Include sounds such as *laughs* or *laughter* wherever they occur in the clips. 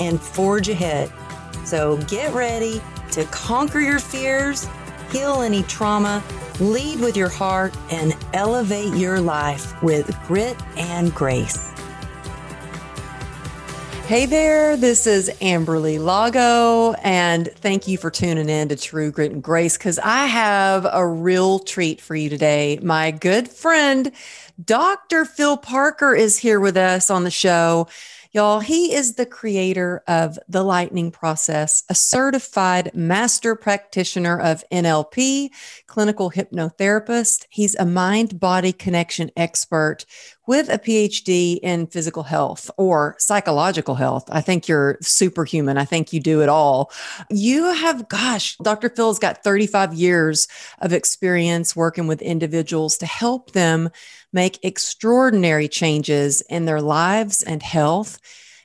and forge ahead. So get ready to conquer your fears, heal any trauma, lead with your heart, and elevate your life with grit and grace. Hey there, this is Amberly Lago, and thank you for tuning in to True Grit and Grace because I have a real treat for you today. My good friend, Dr. Phil Parker, is here with us on the show. Y'all, he is the creator of the lightning process, a certified master practitioner of NLP, clinical hypnotherapist. He's a mind body connection expert with a PhD in physical health or psychological health. I think you're superhuman. I think you do it all. You have, gosh, Dr. Phil's got 35 years of experience working with individuals to help them make extraordinary changes in their lives and health.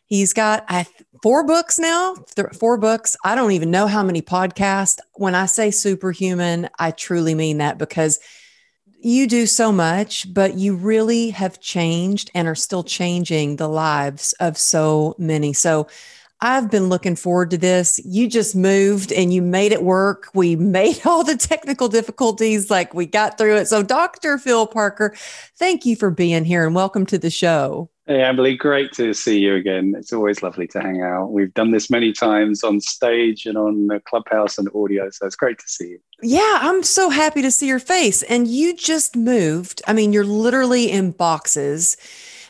He's got I, four books now, four books. I don't even know how many podcasts. When I say superhuman, I truly mean that because you do so much, but you really have changed and are still changing the lives of so many. So, I've been looking forward to this. You just moved and you made it work. We made *laughs* all the technical difficulties, like we got through it. So, Dr. Phil Parker, thank you for being here and welcome to the show. Hey, Amberly, great to see you again. It's always lovely to hang out. We've done this many times on stage and on the Clubhouse and audio, so it's great to see you. Yeah, I'm so happy to see your face. And you just moved. I mean, you're literally in boxes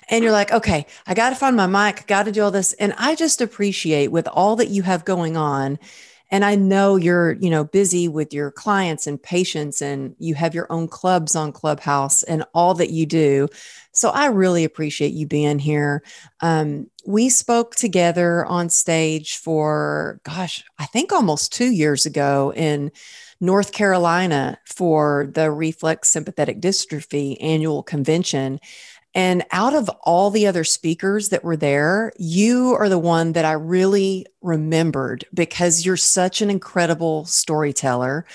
and you're like, okay, I got to find my mic, got to do all this. And I just appreciate with all that you have going on. And I know you're, you know, busy with your clients and patients and you have your own clubs on Clubhouse and all that you do. So I really appreciate you being here. Um, we spoke together on stage for, gosh, I think almost two years ago in North Carolina for the Reflex Sympathetic Dystrophy annual convention. And out of all the other speakers that were there, you are the one that I really remembered because you're such an incredible storyteller.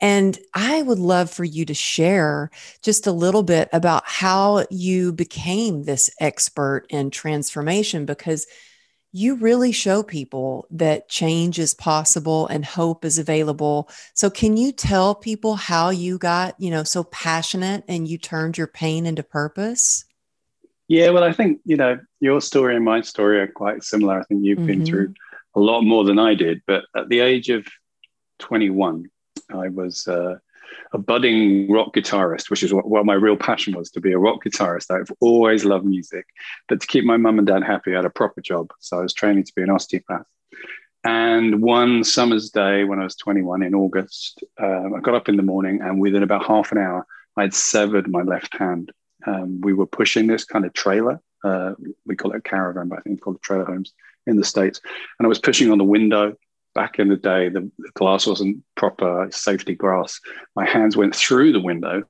And I would love for you to share just a little bit about how you became this expert in transformation because you really show people that change is possible and hope is available. So can you tell people how you got, you know, so passionate and you turned your pain into purpose? Yeah, well, I think, you know, your story and my story are quite similar. I think you've mm-hmm. been through a lot more than I did. But at the age of 21, I was uh, a budding rock guitarist, which is what, what, my real passion was to be a rock guitarist. I've always loved music. But to keep my mum and dad happy, I had a proper job. So I was training to be an osteopath. And one summer's day when I was 21 in August, um, I got up in the morning and within about half an hour, I'd severed my left hand um, we were pushing this kind of trailer. Uh, we call it a caravan, but I think it's called trailer homes in the States. And I was pushing on the window. Back in the day, the, the glass wasn't proper safety glass. My hands went through the window,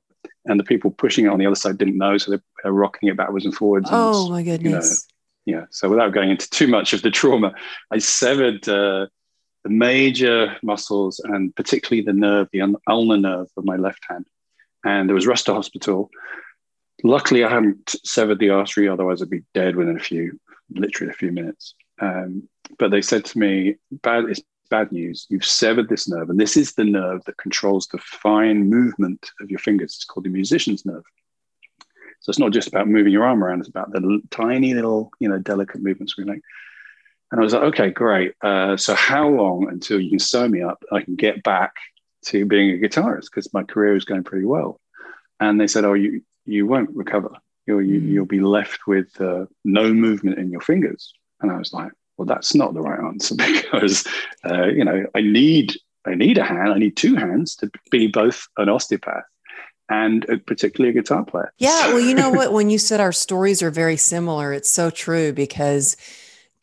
and the people pushing it on the other side didn't know, so they're rocking it backwards and forwards. Oh and, my goodness! You know, yeah. So without going into too much of the trauma, I severed uh, the major muscles and particularly the nerve, the ulnar nerve of my left hand. And there was rushed to hospital. Luckily, I hadn't severed the artery, otherwise, I'd be dead within a few, literally a few minutes. Um, but they said to me, "Bad, it's bad news. You've severed this nerve, and this is the nerve that controls the fine movement of your fingers. It's called the musician's nerve. So it's not just about moving your arm around; it's about the tiny little, you know, delicate movements we make." And I was like, "Okay, great. Uh, so how long until you can sew me up? I can get back to being a guitarist because my career is going pretty well." And they said, "Oh, you you won't recover. You'll, you, will you will be left with uh, no movement in your fingers. And I was like, well, that's not the right answer *laughs* because, uh, you know, I need, I need a hand. I need two hands to be both an osteopath and a, particularly a guitar player. Yeah. Well, you know what? *laughs* when you said our stories are very similar, it's so true because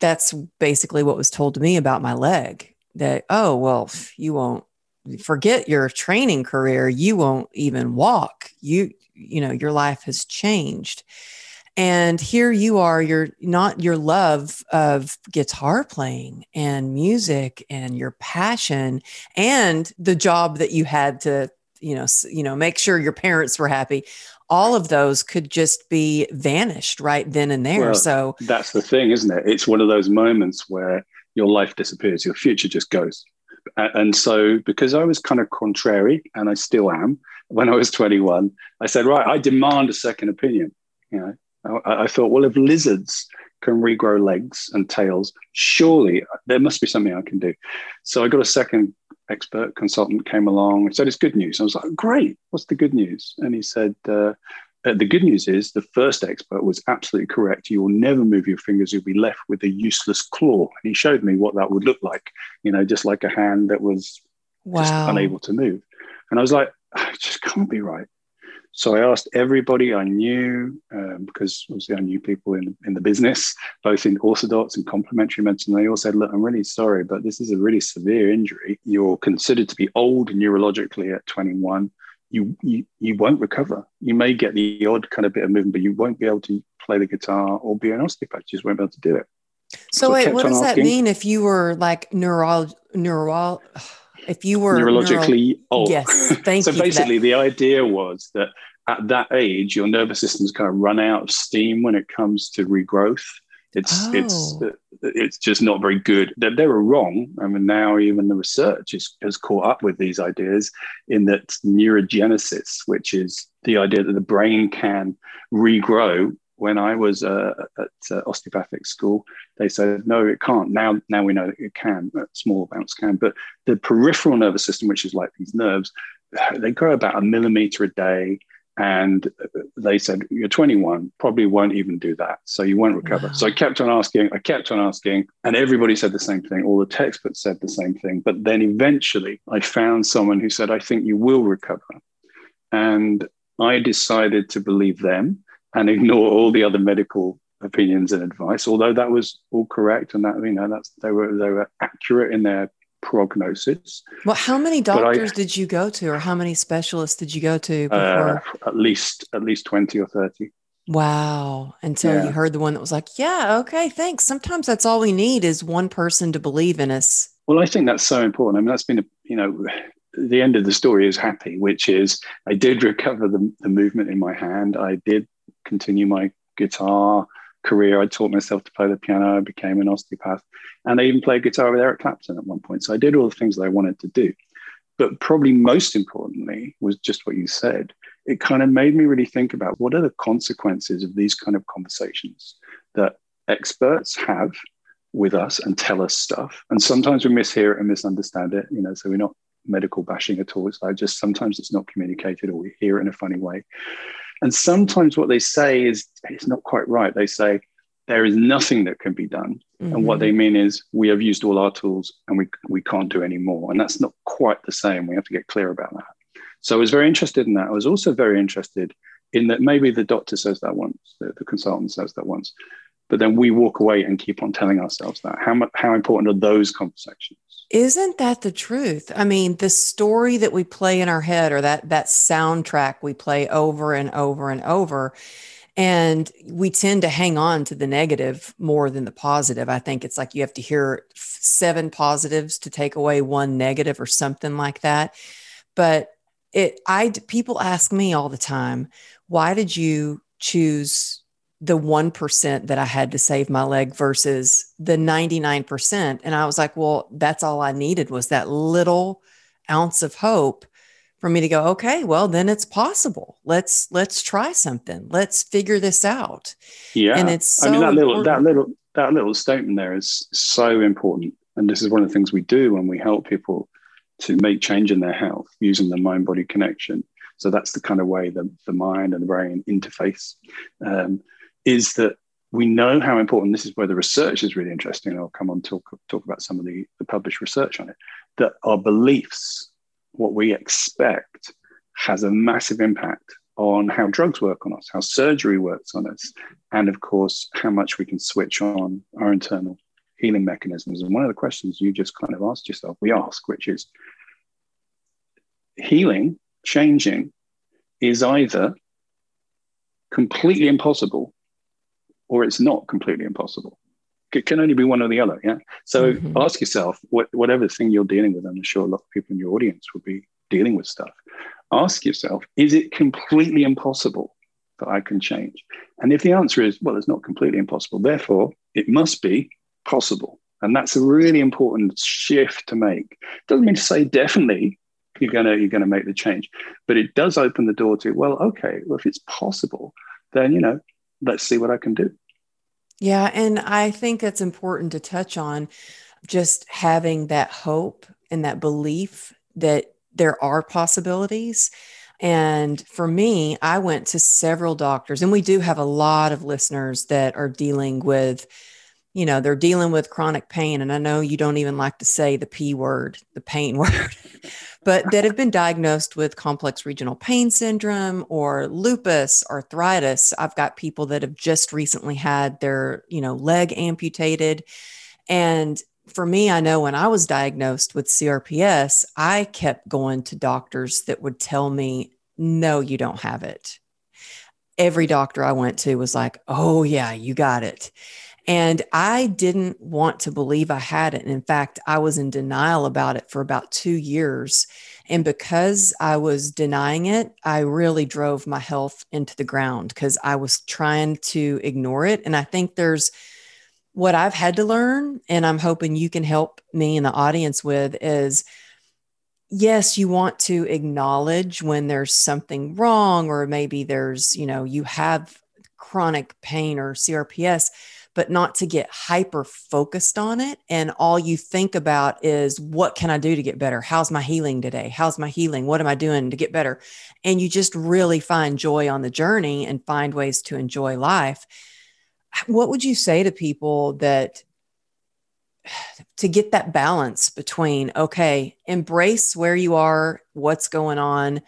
that's basically what was told to me about my leg that, oh, well, you won't forget your training career. You won't even walk. You, you know, your life has changed. And here you are, you're not your love of guitar playing and music and your passion and the job that you had to, you know, you know, make sure your parents were happy all of those could just be vanished right then and there. Well, so that's the thing, isn't it? It's one of those moments where your life disappears, your future just goes. And so, because I was kind of contrary, and I still am, when I was 21, I said, right, I demand a second opinion. You know, I, I thought, well, if lizards can regrow legs and tails, surely there must be something I can do. So I got a second expert consultant came along and said it's good news. I was like, great. What's the good news? And he said, uh, uh, the good news is the first expert was absolutely correct. You will never move your fingers. You'll be left with a useless claw. And he showed me what that would look like, you know, just like a hand that was wow. just unable to move. And I was like, it just can't be right. So I asked everybody I knew, um, because obviously I knew people in, in the business, both in orthodox and complementary medicine. They all said, Look, I'm really sorry, but this is a really severe injury. You're considered to be old neurologically at 21. You, you, you won't recover. You may get the odd kind of bit of movement, but you won't be able to play the guitar or be an osteopath. You just won't be able to do it. So, so wait, what does asking, that mean if you were like neuro, neuro, if you were neurologically neuro- old. Yes, *laughs* thank so you. So basically, the idea was that at that age, your nervous system's kind of run out of steam when it comes to regrowth. It's oh. it's it's just not very good. They, they were wrong. I mean, now even the research is, has caught up with these ideas in that neurogenesis, which is the idea that the brain can regrow when I was uh, at uh, osteopathic school, they said no, it can't. Now, now we know that it can. Small amounts can, but the peripheral nervous system, which is like these nerves, *sighs* they grow about a millimeter a day. And they said you're 21, probably won't even do that, so you won't recover. Wow. So I kept on asking, I kept on asking, and everybody said the same thing. All the textbooks said the same thing. But then eventually, I found someone who said, "I think you will recover," and I decided to believe them and ignore all the other medical opinions and advice. Although that was all correct, and that you know that's they were they were accurate in their prognosis. Well, how many doctors I, did you go to, or how many specialists did you go to? Uh, at least at least twenty or thirty. Wow! Until yeah. you heard the one that was like, "Yeah, okay, thanks." Sometimes that's all we need is one person to believe in us. Well, I think that's so important. I mean, that's been a you know the end of the story is happy, which is I did recover the, the movement in my hand. I did continue my guitar career. I taught myself to play the piano. I became an osteopath. And I even played guitar with Eric Clapton at one point. So I did all the things that I wanted to do. But probably most importantly was just what you said. It kind of made me really think about what are the consequences of these kind of conversations that experts have with us and tell us stuff. And sometimes we mishear it and misunderstand it, you know, so we're not medical bashing at all. It's like just sometimes it's not communicated or we hear it in a funny way. And sometimes what they say is it's not quite right. They say there is nothing that can be done. Mm-hmm. And what they mm-hmm. mean is we have used all our tools and we, we can't do any more. And that's not quite the same. We have to get clear about that. So I was very interested in that. I was also very interested in that maybe the doctor says that once, the, the consultant says that once, but then we walk away and keep on telling ourselves that. How, how important are those conversations? Isn't that the truth? I mean, the story that we play in our head or that that soundtrack we play over and over and over and we tend to hang on to the negative more than the positive. I think it's like you have to hear seven positives to take away one negative or something like that. But it I people ask me all the time, why did you choose the 1% that I had to save my leg versus the 99%. And I was like, well, that's all I needed was that little ounce of hope for me to go, okay, well, then it's possible. Let's let's try something. Let's figure this out. Yeah. And it's so I mean that little important. that little that little statement there is so important. And this is one of the things we do when we help people to make change in their health using the mind body connection. So that's the kind of way the, the mind and the brain interface. Um, is that we know how important this is where the research is really interesting. and I'll come on talk talk about some of the, the published research on it. That our beliefs, what we expect, has a massive impact on how drugs work on us, how surgery works on us, and of course how much we can switch on our internal healing mechanisms. And one of the questions you just kind of asked yourself, we ask, which is healing, changing, is either completely impossible or it's not completely impossible. It can only be one or the other. Yeah. So mm-hmm. ask yourself, what, whatever thing you're dealing with, I'm sure a lot of people in your audience will be dealing with stuff. Ask yourself, is it completely impossible that I can change? And if the answer is, well, it's not completely impossible, therefore it must be possible. And that's a really important shift to make. Doesn't mean to say definitely you're gonna you're gonna make the change, but it does open the door to well, okay, well if it's possible, then you know, let's see what I can do. Yeah, and I think that's important to touch on just having that hope and that belief that there are possibilities. And for me, I went to several doctors, and we do have a lot of listeners that are dealing with, you know, they're dealing with chronic pain. And I know you don't even like to say the P word, the pain *laughs* word, but that have been diagnosed with complex regional pain syndrome or lupus, arthritis. I've got people that have just recently had their, you know, leg amputated. And for me, I know when I was diagnosed with CRPS, I kept going to doctors that would tell me, no, you don't have it. Every doctor I went to was like, oh, yeah, you got it. And I didn't want to believe I had it. And in fact, I was in denial about it for about two years. And because I was denying it, I really drove my health into the ground because I was trying to ignore it. And I think there's, what I've had to learn, and I'm hoping you can help me and the audience with, is yes, you want to acknowledge when there's something wrong, or maybe there's, you know, you have chronic pain or CRPS, but not to get hyper focused on it. And all you think about is, what can I do to get better? How's my healing today? How's my healing? What am I doing to get better? And you just really find joy on the journey and find ways to enjoy life what would you say to people that *sighs* to get that balance between okay embrace where you are what's going on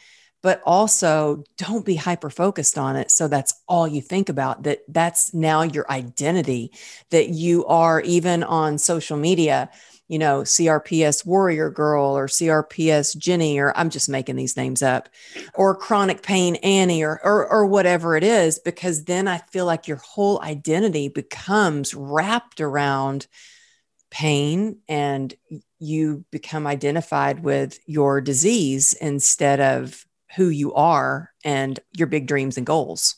but also don't be hyper focused on it. So that's all you think about that that's now your identity that you are even on social media you know, CRPS Warrior Girl or CRPS Jenny, or I'm just making these names up, or Chronic Pain Annie, or, or, or whatever it is, because then I feel like your whole identity becomes wrapped around pain and you become identified with your disease instead of who you are and your big dreams and goals.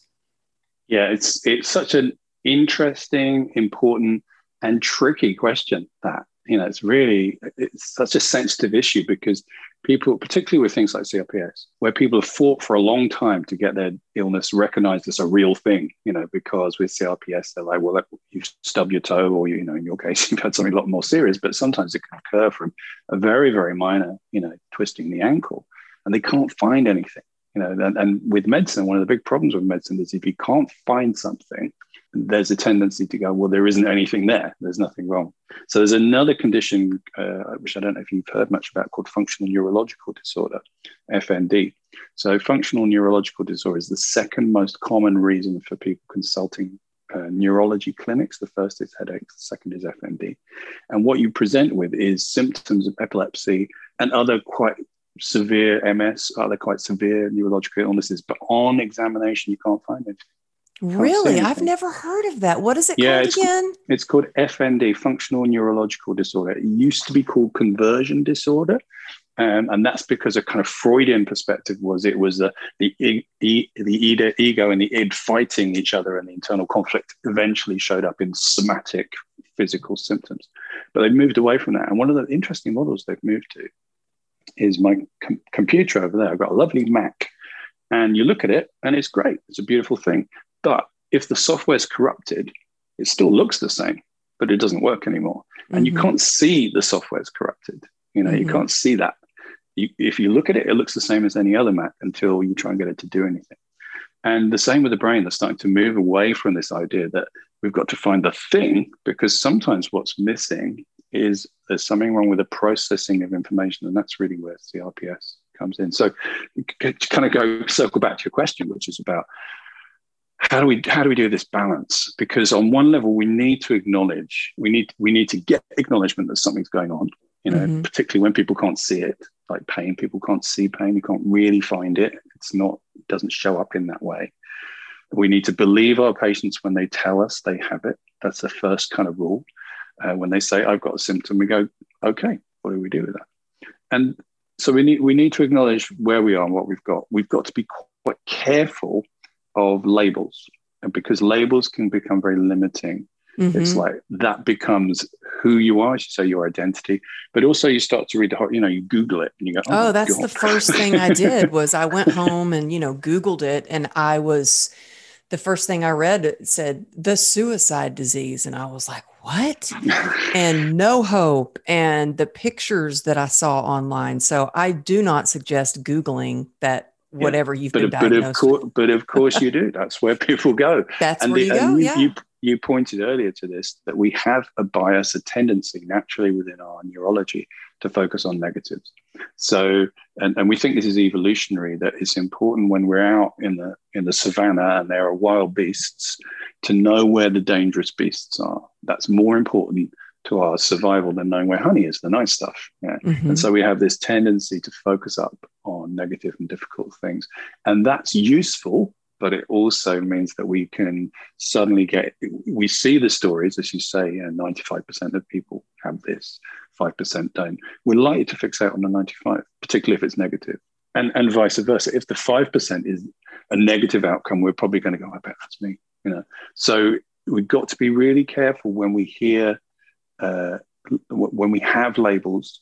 Yeah, it's it's such an interesting, important, and tricky question that you know, it's really it's such a sensitive issue because people, particularly with things like CRPS, where people have fought for a long time to get their illness recognized as a real thing, you know, because with CRPS, they're like, well, you stub your toe, or you know, in your case, *laughs* you've had something a lot more serious, but sometimes it can occur from a very, very minor, you know, twisting the ankle, and they can't find anything. You know, and, and with medicine, one of the big problems with medicine is if you can't find something, there's a tendency to go, well, there isn't anything there. There's nothing wrong. So there's another condition, uh, which I don't know if you've heard much about, called functional neurological disorder, FND. So functional neurological disorder is the second most common reason for people consulting uh, neurology clinics. The first is headaches, the second is FND. And what you present with is symptoms of epilepsy and other quite severe MS, other quite severe neurological illnesses. But on examination, you can't find anything. Really? I've never heard of that. What is it yeah, called it's, again? It's called FND, functional neurological disorder. It used to be called conversion disorder. Um, and that's because a kind of Freudian perspective was it was uh, the e- e- the ego and the id fighting each other, and the internal conflict eventually showed up in somatic physical symptoms. But they've moved away from that. And one of the interesting models they've moved to is my com- computer over there. I've got a lovely Mac, and you look at it, and it's great. It's a beautiful thing. But if the software is corrupted, it still looks the same, but it doesn't work anymore. Mm-hmm. And you mm-hmm. can't see the software is corrupted. You know, mm-hmm. you can't see that. You, if you look at it, it looks the same as any other Mac until you try and get it to do anything. And the same with the brain, they're starting to move away from this idea that we've got to find the thing because sometimes what's missing is there's something wrong with the processing of information. And that's really where CRPS comes in. So, kind of go circle back to your question, which is about how do we how do we do this balance? Because on one level, we need to acknowledge we need we need to get acknowledgement that something's going on. You know, mm-hmm. particularly when people can't see it, like pain. People can't see pain. You can't really find it. It's not it doesn't show up in that way. We need to believe our patients when they tell us they have it. That's the first kind of rule. Uh, when they say, "I've got a symptom," we go, "Okay, what do we do with that?" And so we need we need to acknowledge where we are and what we've got. We've got to be quite careful of labels because labels can become very limiting. Mm-hmm. It's like that becomes who you are, so your identity. But also, you start to read the whole. You know, you Google it and you go, "Oh, oh that's God. the first thing I *laughs* did was I went home and you know Googled it, and I was the first thing I read said the suicide disease, and I was like, "What?" *laughs* and no hope, and the pictures that I saw online. So I do not suggest googling that whatever yeah. you've but, been but diagnosed of course, But of course you do. That's where *laughs* people go. That's and where the, you go, yeah. You, you pointed earlier to this, that we have a bias, a tendency naturally within our neurology to focus on negatives. So, and, and we think this is evolutionary, that it's important when we're out in the in the savannah and there are wild beasts to know where the dangerous beasts are. That's more important to our survival than knowing where honey is, the nice stuff. Yeah? Mm-hmm. And so we have this tendency to focus up on negative and difficult things. And that's useful, but it also means that we can suddenly get, we see the stories, as you say, you know, 95% of people have this, 5% don't. We're likely to fixate on the 95, particularly if it's negative. And, and vice versa. If the 5% is a negative outcome, we're probably going to go, I bet that's me. You know, so we've got to be really careful when we hear uh, when we have labels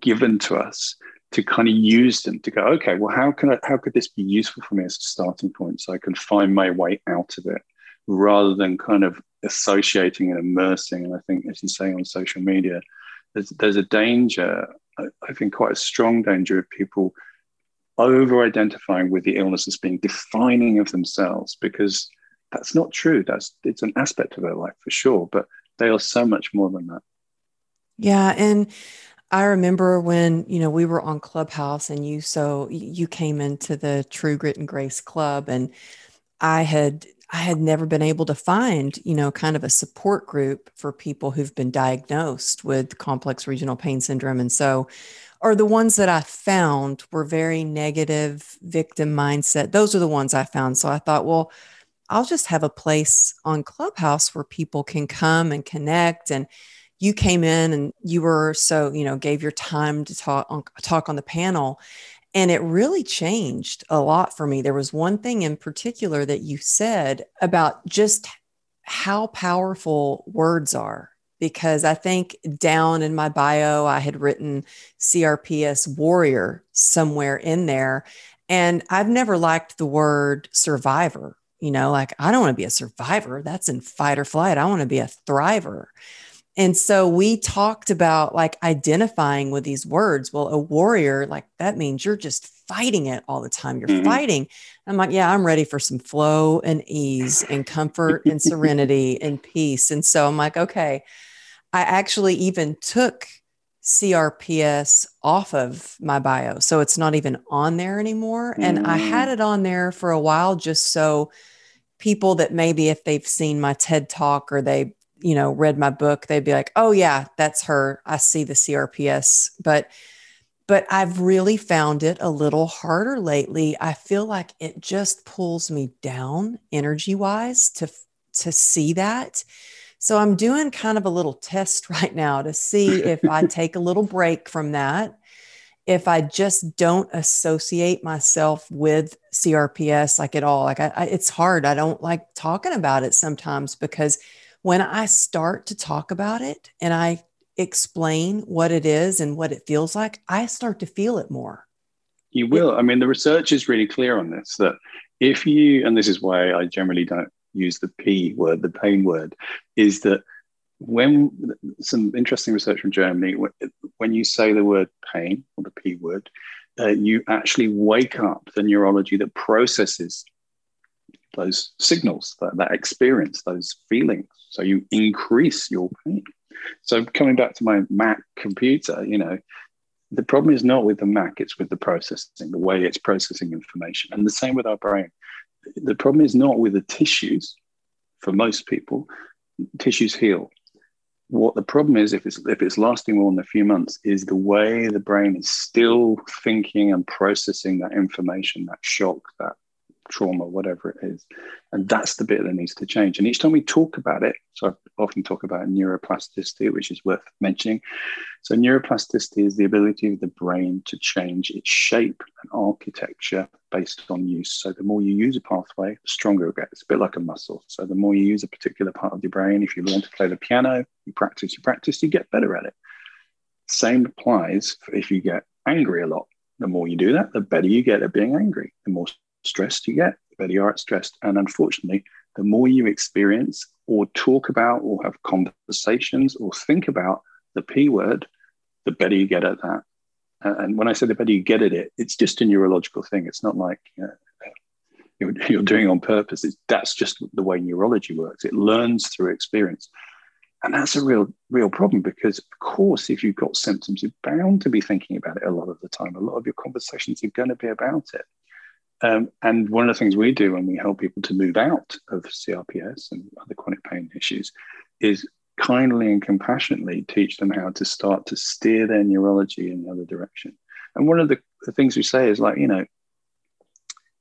given to us to kind of use them to go okay well how can I, how could this be useful for me as a starting point so i can find my way out of it? Rather than kind of associating and immersing and i think as you say on social media there's, there's a danger i think quite a strong danger of people over identifying with the illness as being defining of themselves because that's not true. That's it's an aspect of their life for sure but they are so much more than that. Yeah. And I remember when, you know, we were on Clubhouse and you, so you came into the True Grit and Grace Club and I had, I had never been able to find, you know, kind of a support group for people who've been diagnosed with complex regional pain syndrome. And so, or the ones that I found were very negative victim mindset. Those are the ones I found. So I thought, well, I'll just have a place on Clubhouse where people can come and connect. And you came in and you were so, you know, gave your time to talk on, talk on the panel. And it really changed a lot for me. There was one thing in particular that you said about just how powerful words are. Because I think down in my bio, I had written CRPS warrior somewhere in there. And I've never liked the word survivor you know, like I don't want to be a survivor. That's in fight or flight. I want to be a thriver. And so we talked about like identifying with these words. Well, a warrior, like that means you're just fighting it all the time. You're mm-hmm. fighting. I'm like, yeah, I'm ready for some flow and ease and comfort and serenity and peace. And so I'm like, okay, I actually even took CRPS off of my bio. So it's not even on there anymore. Mm-hmm. And I had mm. it on there for a while just so people that maybe if they've seen my TED talk or they, you know, read my book, they'd be like, oh, yeah, that's her. I see the CRPS. But, but I've really found it a little harder lately. I feel like it just pulls me down energy wise to, to see that. So I'm doing kind of a little test *laughs* right now to see if I *laughs* take a little break from that if I just don't associate myself with CRPS like at all, like I, I, it's hard. I don't like talking about it sometimes because when I start to talk about it and I explain what it is and what it feels like, I start to feel it more. You will. I mean, the research is really clear on this that if you, and this is why I generally don't use the P word, the pain word, is that when some interesting research from Germany, when you say the word pain or the P word, uh, you actually wake up the neurology that processes those signals, that, that experience, those feelings. So you increase your pain. So coming back to my Mac computer, you know, the problem is not with the Mac, it's with the processing, the way it's processing information. And the same with our brain. the problem is not with the tissues for most people. Tissues heal. What the problem is, if it's if it's lasting more than a few months, is the way the brain is still thinking and processing that information, that shock, that trauma, whatever it is. And that's the bit that needs to change. And each time we talk about it, so I often talk about neuroplasticity, which is worth mentioning. So, neuroplasticity is the ability of the brain to change its shape and architecture based on use. So, the more you use a pathway, the stronger it gets. A bit like a muscle. So, the more you use a particular part of your brain, if you learn to play the piano, you practice, you practice, you get better at it. Same applies if you get angry a lot. The more you do that, the better you get at being angry. The more stressed you get, the better you are at stressed. And unfortunately, the more you experience or talk about or have conversations or think about the P word, the better you get at that. And when I say the better you get at it, it's just a neurological thing. It's not like you know, you're, you're doing on purpose. It's, that's just the way neurology works. It learns through experience. And that's a real, real problem because, of course, if you've got symptoms, you're bound to be thinking about it a lot of the time. A lot of your conversations are going to be about it. Um, and one of the things we do when we help people to move out of CRPS and other chronic pain issues is kindly and compassionately teach them how to start to steer their neurology in the other direction. And one of the, the things we say is like, you know,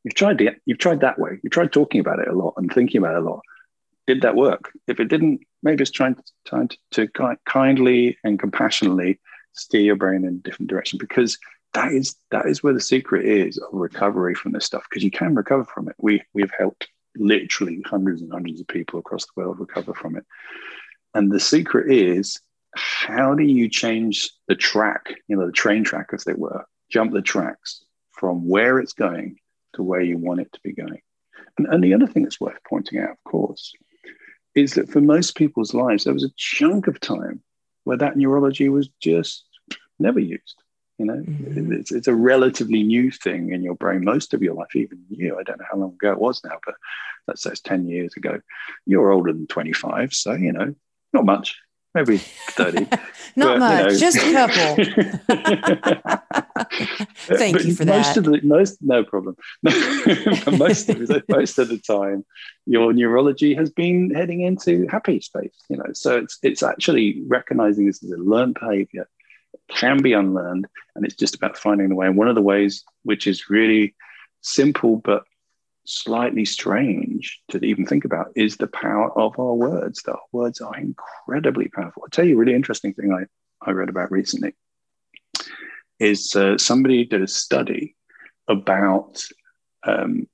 you've tried the, you've tried that way. You've tried talking about it a lot and thinking about it a lot. Did that work? If it didn't, maybe it's trying to, trying to, to kindly and compassionately steer your brain in a different direction because that is that is where the secret is of recovery from this stuff because you can recover from it. We we've helped literally hundreds and hundreds of people across the world recover from it. And the secret is how do you change the track, you know, the train track as they were, jump the tracks from where it's going to where you want it to be going. And, and the other thing that's worth pointing out, of course, is that for most people's lives, there was a chunk of time where that neurology was just never used. You know, mm-hmm. it's, it's a relatively new thing in your brain. Most of your life, even you, I don't know how long ago it was now, but let's say it's 10 years ago. You're older than 25. So, you know, not much, maybe 30. *laughs* not but, much, you know. just a couple. *laughs* *laughs* Thank but you for most that. Of the, most, no problem. most, of the, most of the time, your neurology has been heading into happy space, you know. So it's, it's actually recognizing this as a learned behavior can be unlearned, and it's just about finding the way. And one of the ways, which is really simple but slightly strange to even think about, is the power of our words. That our words are incredibly powerful. I'll tell you a really interesting thing I, I read about recently. Is uh, somebody did a study about um,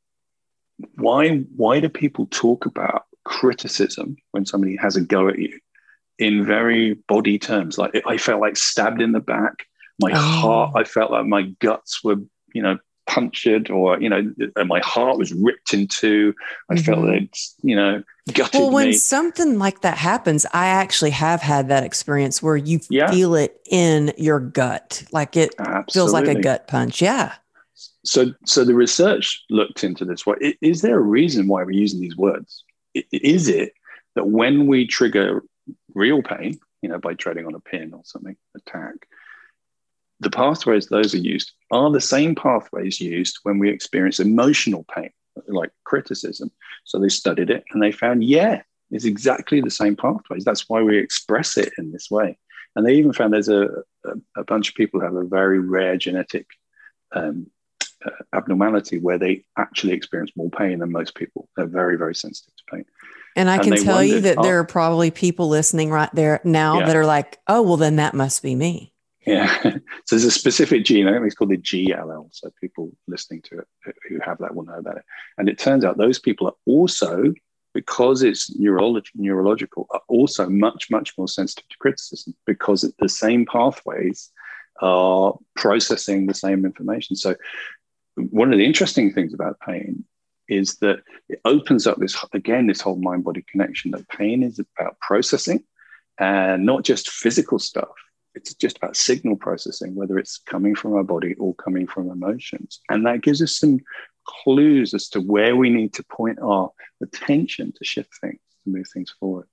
why why do people talk about criticism when somebody has a go at you in very body terms. Like I felt like stabbed in the back. My oh. heart, I felt like my guts were, you know, punctured or, you know, my heart was ripped in two. I mm-hmm. felt like, you know, gutted Well, when me. something like that happens, I actually have had that experience where you yeah. feel it in your gut. Like it Absolutely. feels like a gut punch. Yeah. So, so the research looked into this. What is there a reason why we're using these words? Is it that when we trigger real pain, you know, by treading on a pin or something, attack, the pathways those are used are the same pathways used when we experience emotional pain, like criticism. So they studied it and they found, yeah, it's exactly the same pathways. That's why we express it in this way. And they even found there's a, a, a bunch of people who have a very rare genetic um, uh, abnormality where they actually experience more pain than most people. They're very, very sensitive to pain. And I and can tell you that oh, there are probably people listening right there now yeah. that are like, oh, well, then that must be me. Yeah. *laughs* so there's a specific gene, I think it's called the GLL. So people listening to it who have that will know about it. And it turns out those people are also, because it's neurology, neurological, are also much, much more sensitive to criticism because the same pathways are processing the same information. So one of the interesting things about pain is that it opens up this again this whole mind body connection that pain is about processing and not just physical stuff. It's just about signal processing whether it's coming from our body or coming from emotions. And that gives us some clues as to where we need to point our attention to shift things to move things forward.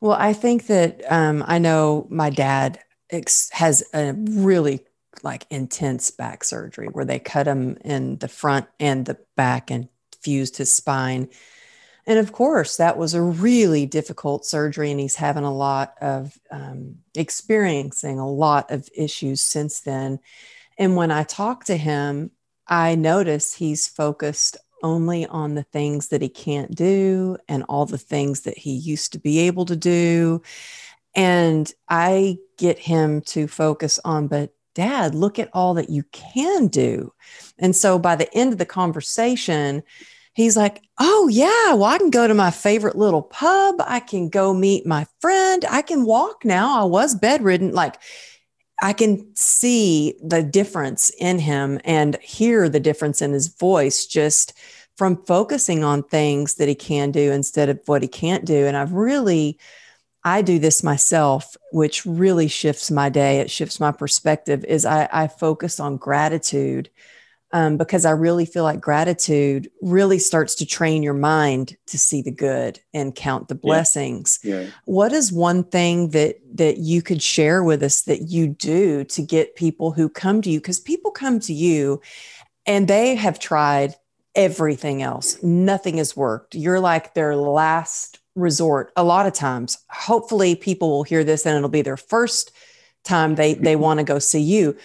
Well i think that um, i know my dad ex- has a really like intense back surgery where they cut him in the front and the back and fused his spine. And of course, that was a really difficult surgery, and he's having a lot of um, experiencing a lot of issues since then. And when I talk to him, I notice he's focused only on the things that he can't do and all the things that he used to be able to do. And I get him to focus on, but dad, look at all that you can do. And so by the end of the conversation, he's like, Oh, yeah, well, I can go to my favorite little pub. I can go meet my friend. I can walk now. I was bedridden. Like, I can see the difference in him and hear the difference in his voice just from focusing on things that he can do instead of what he can't do. And I've really, I do this myself, which really shifts my day. It shifts my perspective. Is I, I focus on gratitude um, because I really feel like gratitude really starts to train your mind to see the good and count the blessings. Yeah. Yeah. What is one thing that that you could share with us that you do to get people who come to you? Because people come to you and they have tried everything else. Nothing has worked. You're like their last resort a lot of times. Hopefully people will hear this and it'll be their first time they they mm-hmm. want to go see you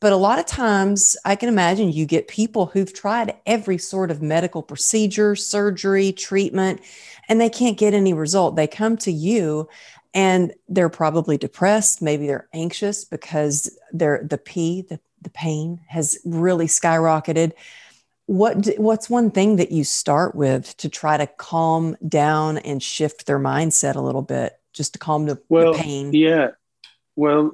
but a lot of times, I can imagine you get people who've tried every sort of medical procedure, surgery, treatment, and they can't get any result. They come to you and they're probably depressed. Maybe they're anxious because they're, the P, the, the pain has really skyrocketed. What, what's one thing that you start with to try to calm down and shift their mindset a little bit, just to calm the, well, the pain? Yeah. Well,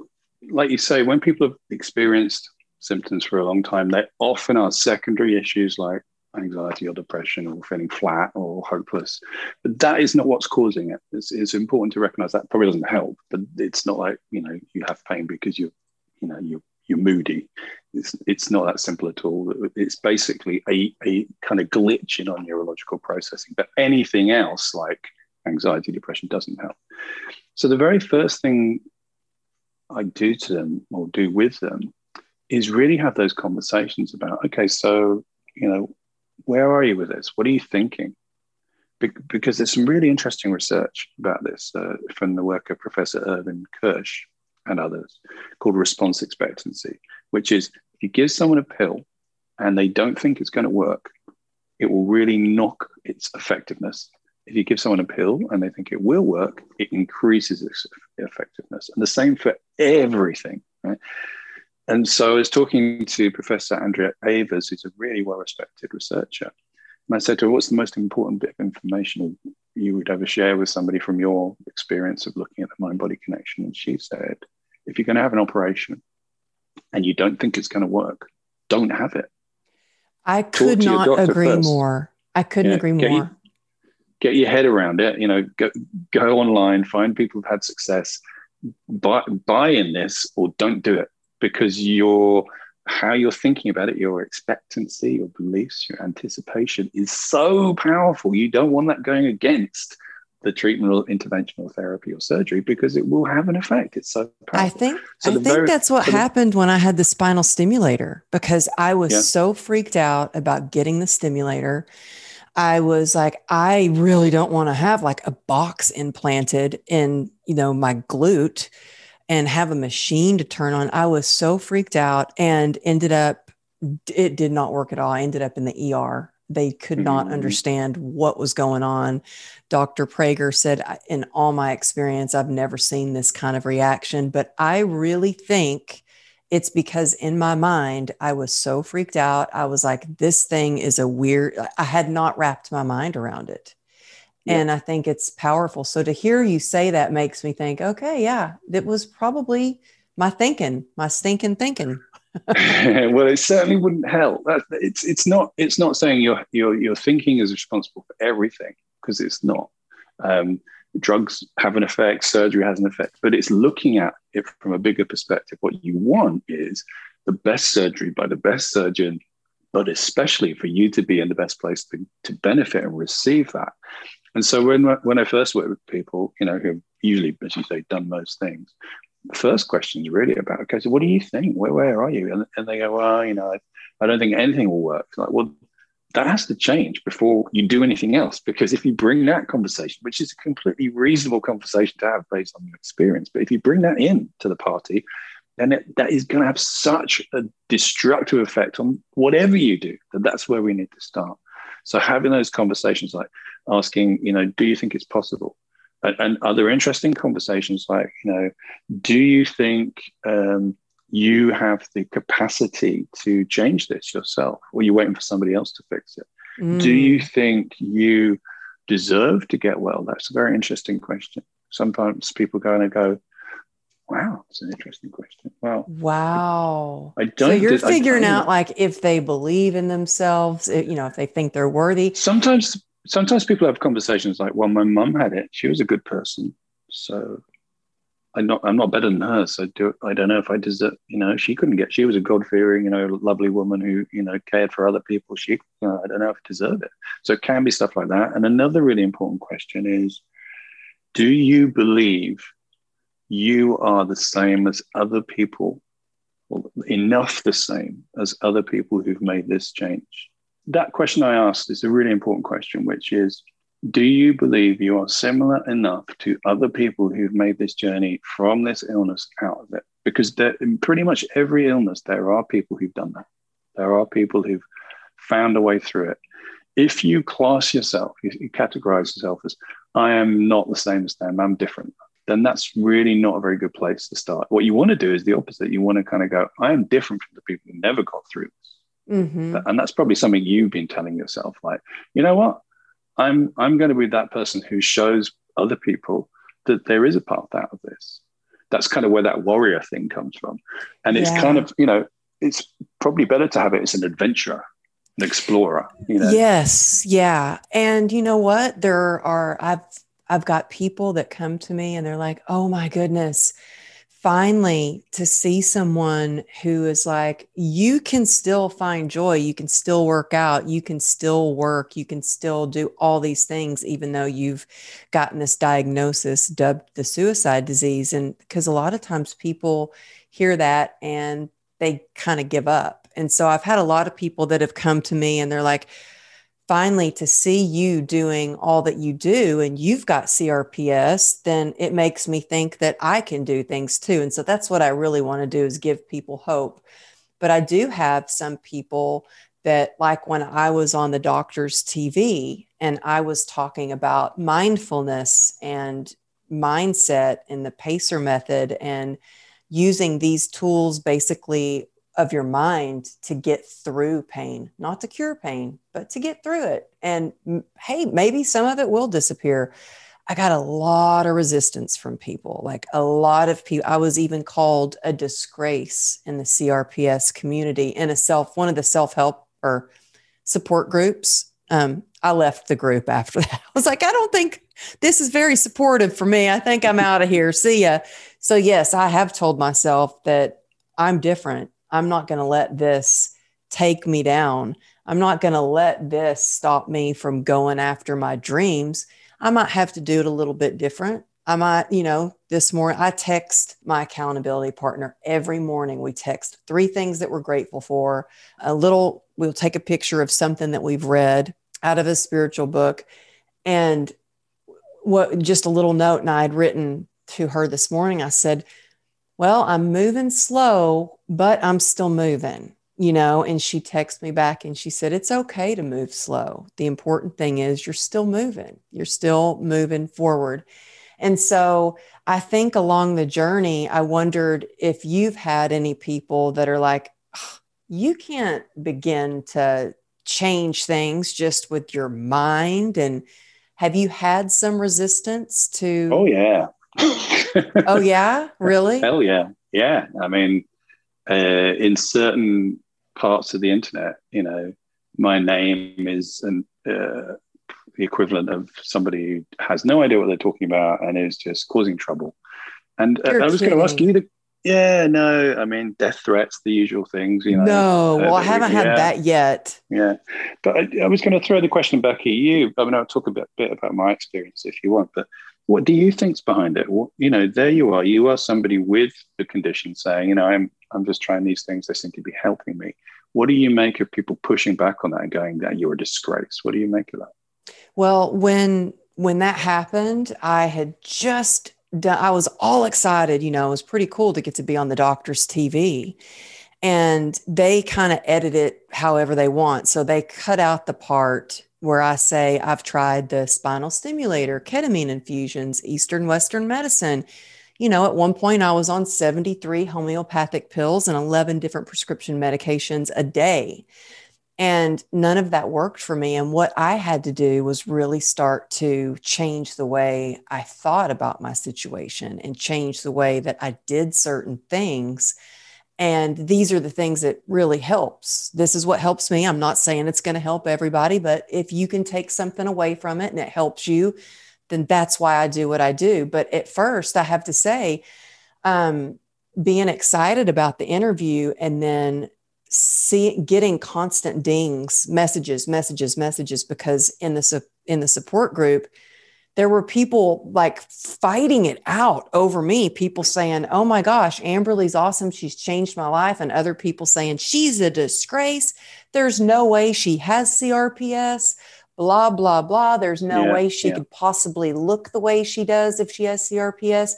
like you say, when people have experienced symptoms for a long time, they often are secondary issues like anxiety or depression or feeling flat or hopeless. But that is not what's causing it. It's, it's important to recognize that probably doesn't help, but it's not like, you know, you have pain because you, you know, you you're moody. It's, it's not that simple at all. It's basically a, a kind of glitch in our neurological processing. But anything else like anxiety, depression doesn't help. So the very first thing I do to them or do with them is really have those conversations about, okay, so, you know, where are you with this? What are you thinking? Be- because there's some really interesting research about this uh, from the work of Professor Irving Kirsch and others called response expectancy, which is if you give someone a pill and they don't think it's going to work, it will really knock its effectiveness if you give someone a pill and they think it will work, it increases its effectiveness. And the same for everything, right? And so I was talking to Professor Andrea Evers, who's a really well respected researcher. And I said to her, What's the most important bit of information you would ever share with somebody from your experience of looking at the mind body connection? And she said, If you're going to have an operation and you don't think it's going to work, don't have it. I could not agree first. more. I couldn't yeah, agree more get your head around it. You know, go, go online, find people who've had success, buy, buy in this or don't do it because your how you're thinking about it, your expectancy, your beliefs, your anticipation is so powerful. You don't want that going against the treatment or interventional therapy or surgery because it will have an effect. It's so powerful. I think so I think very, that's what happened when I had the spinal stimulator because I was yeah. so freaked out about getting the stimulator I was like, I really don't want to have like a box implanted in, you know, my glute and have a machine to turn on. I was so freaked out and ended up, it did not work at all. I ended up in the ER. They could not mm-hmm. understand what was going on. Dr. Prager said, in all my experience, I've never seen this kind of reaction, but I really think it's because in my mind, I was so freaked out. I was like, this thing is a weird, I had not wrapped my mind around it. Yeah. And I think it's powerful. So to hear you say that makes me think, okay, yeah, it was probably my thinking, my stinking thinking. *laughs* *laughs* well, it certainly wouldn't help. It's it's not it's not saying your your your thinking is responsible for everything because it's not. Um, drugs have an effect, surgery has an effect, but it's looking at it from a bigger perspective. What you want is the best surgery by the best surgeon, but especially for you to be in the best place to, to benefit and receive that. And so when when I first work with people, you know, who have usually, as you say, done most things, the first question is really about, okay, so what do you think? Where where are you? And, and they go, well, you know, I, I don't think anything will work. It's like, well, that has to change before you do anything else. Because if you bring that conversation, which is a completely reasonable conversation to have based on your experience, but if you bring that in to the party, then it, that is going to have such a destructive effect on whatever you do that that's where we need to start. So having those conversations, like asking, you know, do you think it's possible? And, and other interesting conversations, like, you know, do you think um, you have the capacity to change this yourself, or you're you waiting for somebody else to fix it? Mm. Do you think you deserve to get well? That's a very interesting question. Sometimes people go and go, Wow, it's an interesting question. Wow. Wow. I don't. So you're figuring out like if they believe in themselves, you know, if they think they're worthy. Sometimes, sometimes people have conversations like, "Well, my mum had it. She was a good person, so I'm not. I'm not better than her. So do I don't know if I deserve. You know, she couldn't get. She was a God fearing, you know, lovely woman who you know cared for other people. She, you know, I don't know if I deserve it. So it can be stuff like that. And another really important question is, do you believe you are the same as other people, enough the same as other people who've made this change? That question I asked is a really important question, which is Do you believe you are similar enough to other people who've made this journey from this illness out of it? Because in pretty much every illness, there are people who've done that. There are people who've found a way through it. If you class yourself, you, you categorize yourself as, I am not the same as them, I'm different then that's really not a very good place to start. What you want to do is the opposite. You want to kind of go, I am different from the people who never got through this. Mm-hmm. And that's probably something you've been telling yourself, like, you know what? I'm I'm going to be that person who shows other people that there is a path out of this. That's kind of where that warrior thing comes from. And it's yeah. kind of, you know, it's probably better to have it as an adventurer an explorer you know yes yeah and you know what there are i've I've got people that come to me and they're like, oh my goodness, finally to see someone who is like, you can still find joy, you can still work out, you can still work, you can still do all these things, even though you've gotten this diagnosis dubbed the suicide disease. And because a lot of times people hear that and they kind of give up. And so I've had a lot of people that have come to me and they're like, finally to see you doing all that you do and you've got CRPS, then it makes me think that I can do things too. And so that's what I really want to do is give people hope. But I do have some people that, like when I was on the doctor's TV and I was talking about mindfulness and mindset and the PACER method and using these tools basically of your mind to get through pain, not to cure pain, but to get through it. And hey, maybe some of it will disappear. I got a lot of resistance from people, like a lot of people. I was even called a disgrace in the CRPS community in a self, one of the self help or support groups. Um, I left the group after *laughs* that. I was like, I don't think this is very supportive for me. I think I'm *laughs* out of here. See ya. So, yes, I have told myself that I'm different I'm not going to let this take me down. I'm not going to let this stop me from going after my dreams. I might have to do it a little bit different. I might, you know, this morning I text my accountability partner every morning. We text three things that we're grateful for. A little, we'll take a picture of something that we've read out of a spiritual book. And what just a little note, and I had written to her this morning. I said, well, I'm moving slow, but I'm still moving, you know. And she texted me back and she said, It's okay to move slow. The important thing is you're still moving, you're still moving forward. And so I think along the journey, I wondered if you've had any people that are like, you can't begin to change things just with your mind. And have you had some resistance to? Oh, yeah oh yeah, really? Hell yeah, yeah. I mean, uh, in certain parts of the internet, you know, my name is an, uh, the equivalent of somebody who has no idea what they're talking about and is just causing trouble. And uh, I was going to ask you the yeah, no, I mean death threats, the usual things, you know. No, well, I haven't had that yet. Yeah, but I, I was going to throw the question back at you. I mean, I'll talk a bit, bit about my experience if you want, but what do you think's behind it? Well, you know, there you are. You are somebody with the condition saying, you know, I'm I'm just trying these things. They seem to be helping me. What do you make of people pushing back on that and going that you're a disgrace? What do you make of that? Well, when when that happened, I had just done, I was all excited, you know, it was pretty cool to get to be on the doctor's TV. And they kind of edit it however they want. So they cut out the part where I say, I've tried the spinal stimulator, ketamine infusions, Eastern Western medicine. You know, at one point I was on 73 homeopathic pills and 11 different prescription medications a day. And none of that worked for me. And what I had to do was really start to change the way I thought about my situation and change the way that I did certain things. And these are the things that really helps. This is what helps me. I'm not saying it's going to help everybody, but if you can take something away from it and it helps you, then that's why I do what I do. But at first, I have to say, um, being excited about the interview and then see getting constant dings messages messages messages because in the in the support group there were people like fighting it out over me people saying oh my gosh amberly's awesome she's changed my life and other people saying she's a disgrace there's no way she has crps blah blah blah there's no yeah, way she yeah. could possibly look the way she does if she has crps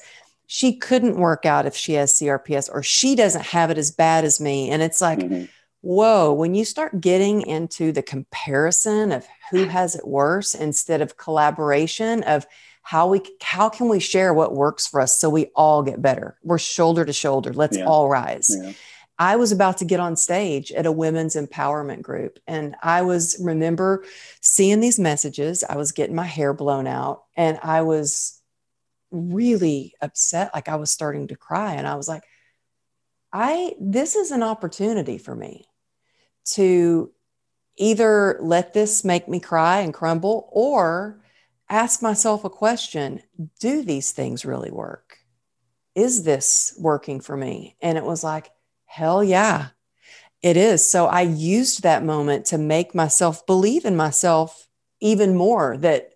she couldn't work out if she has CRPS or she doesn't have it as bad as me. And it's like, mm-hmm. Whoa, when you start getting into the comparison of who has it worse instead of collaboration of how we how can we share what works for us so we all get better we're shoulder to shoulder let's yeah. all rise yeah. i was about to get on stage at a women's empowerment group and i was remember seeing these messages i was getting my hair blown out and i was really upset. Like I was starting to cry. And I was like, I, this is an opportunity for me to either let this make me cry and crumble or ask myself a question Do these things really work? Is this working for me? And it was like, hell yeah, it is. So I used that moment to make myself believe in myself even more that,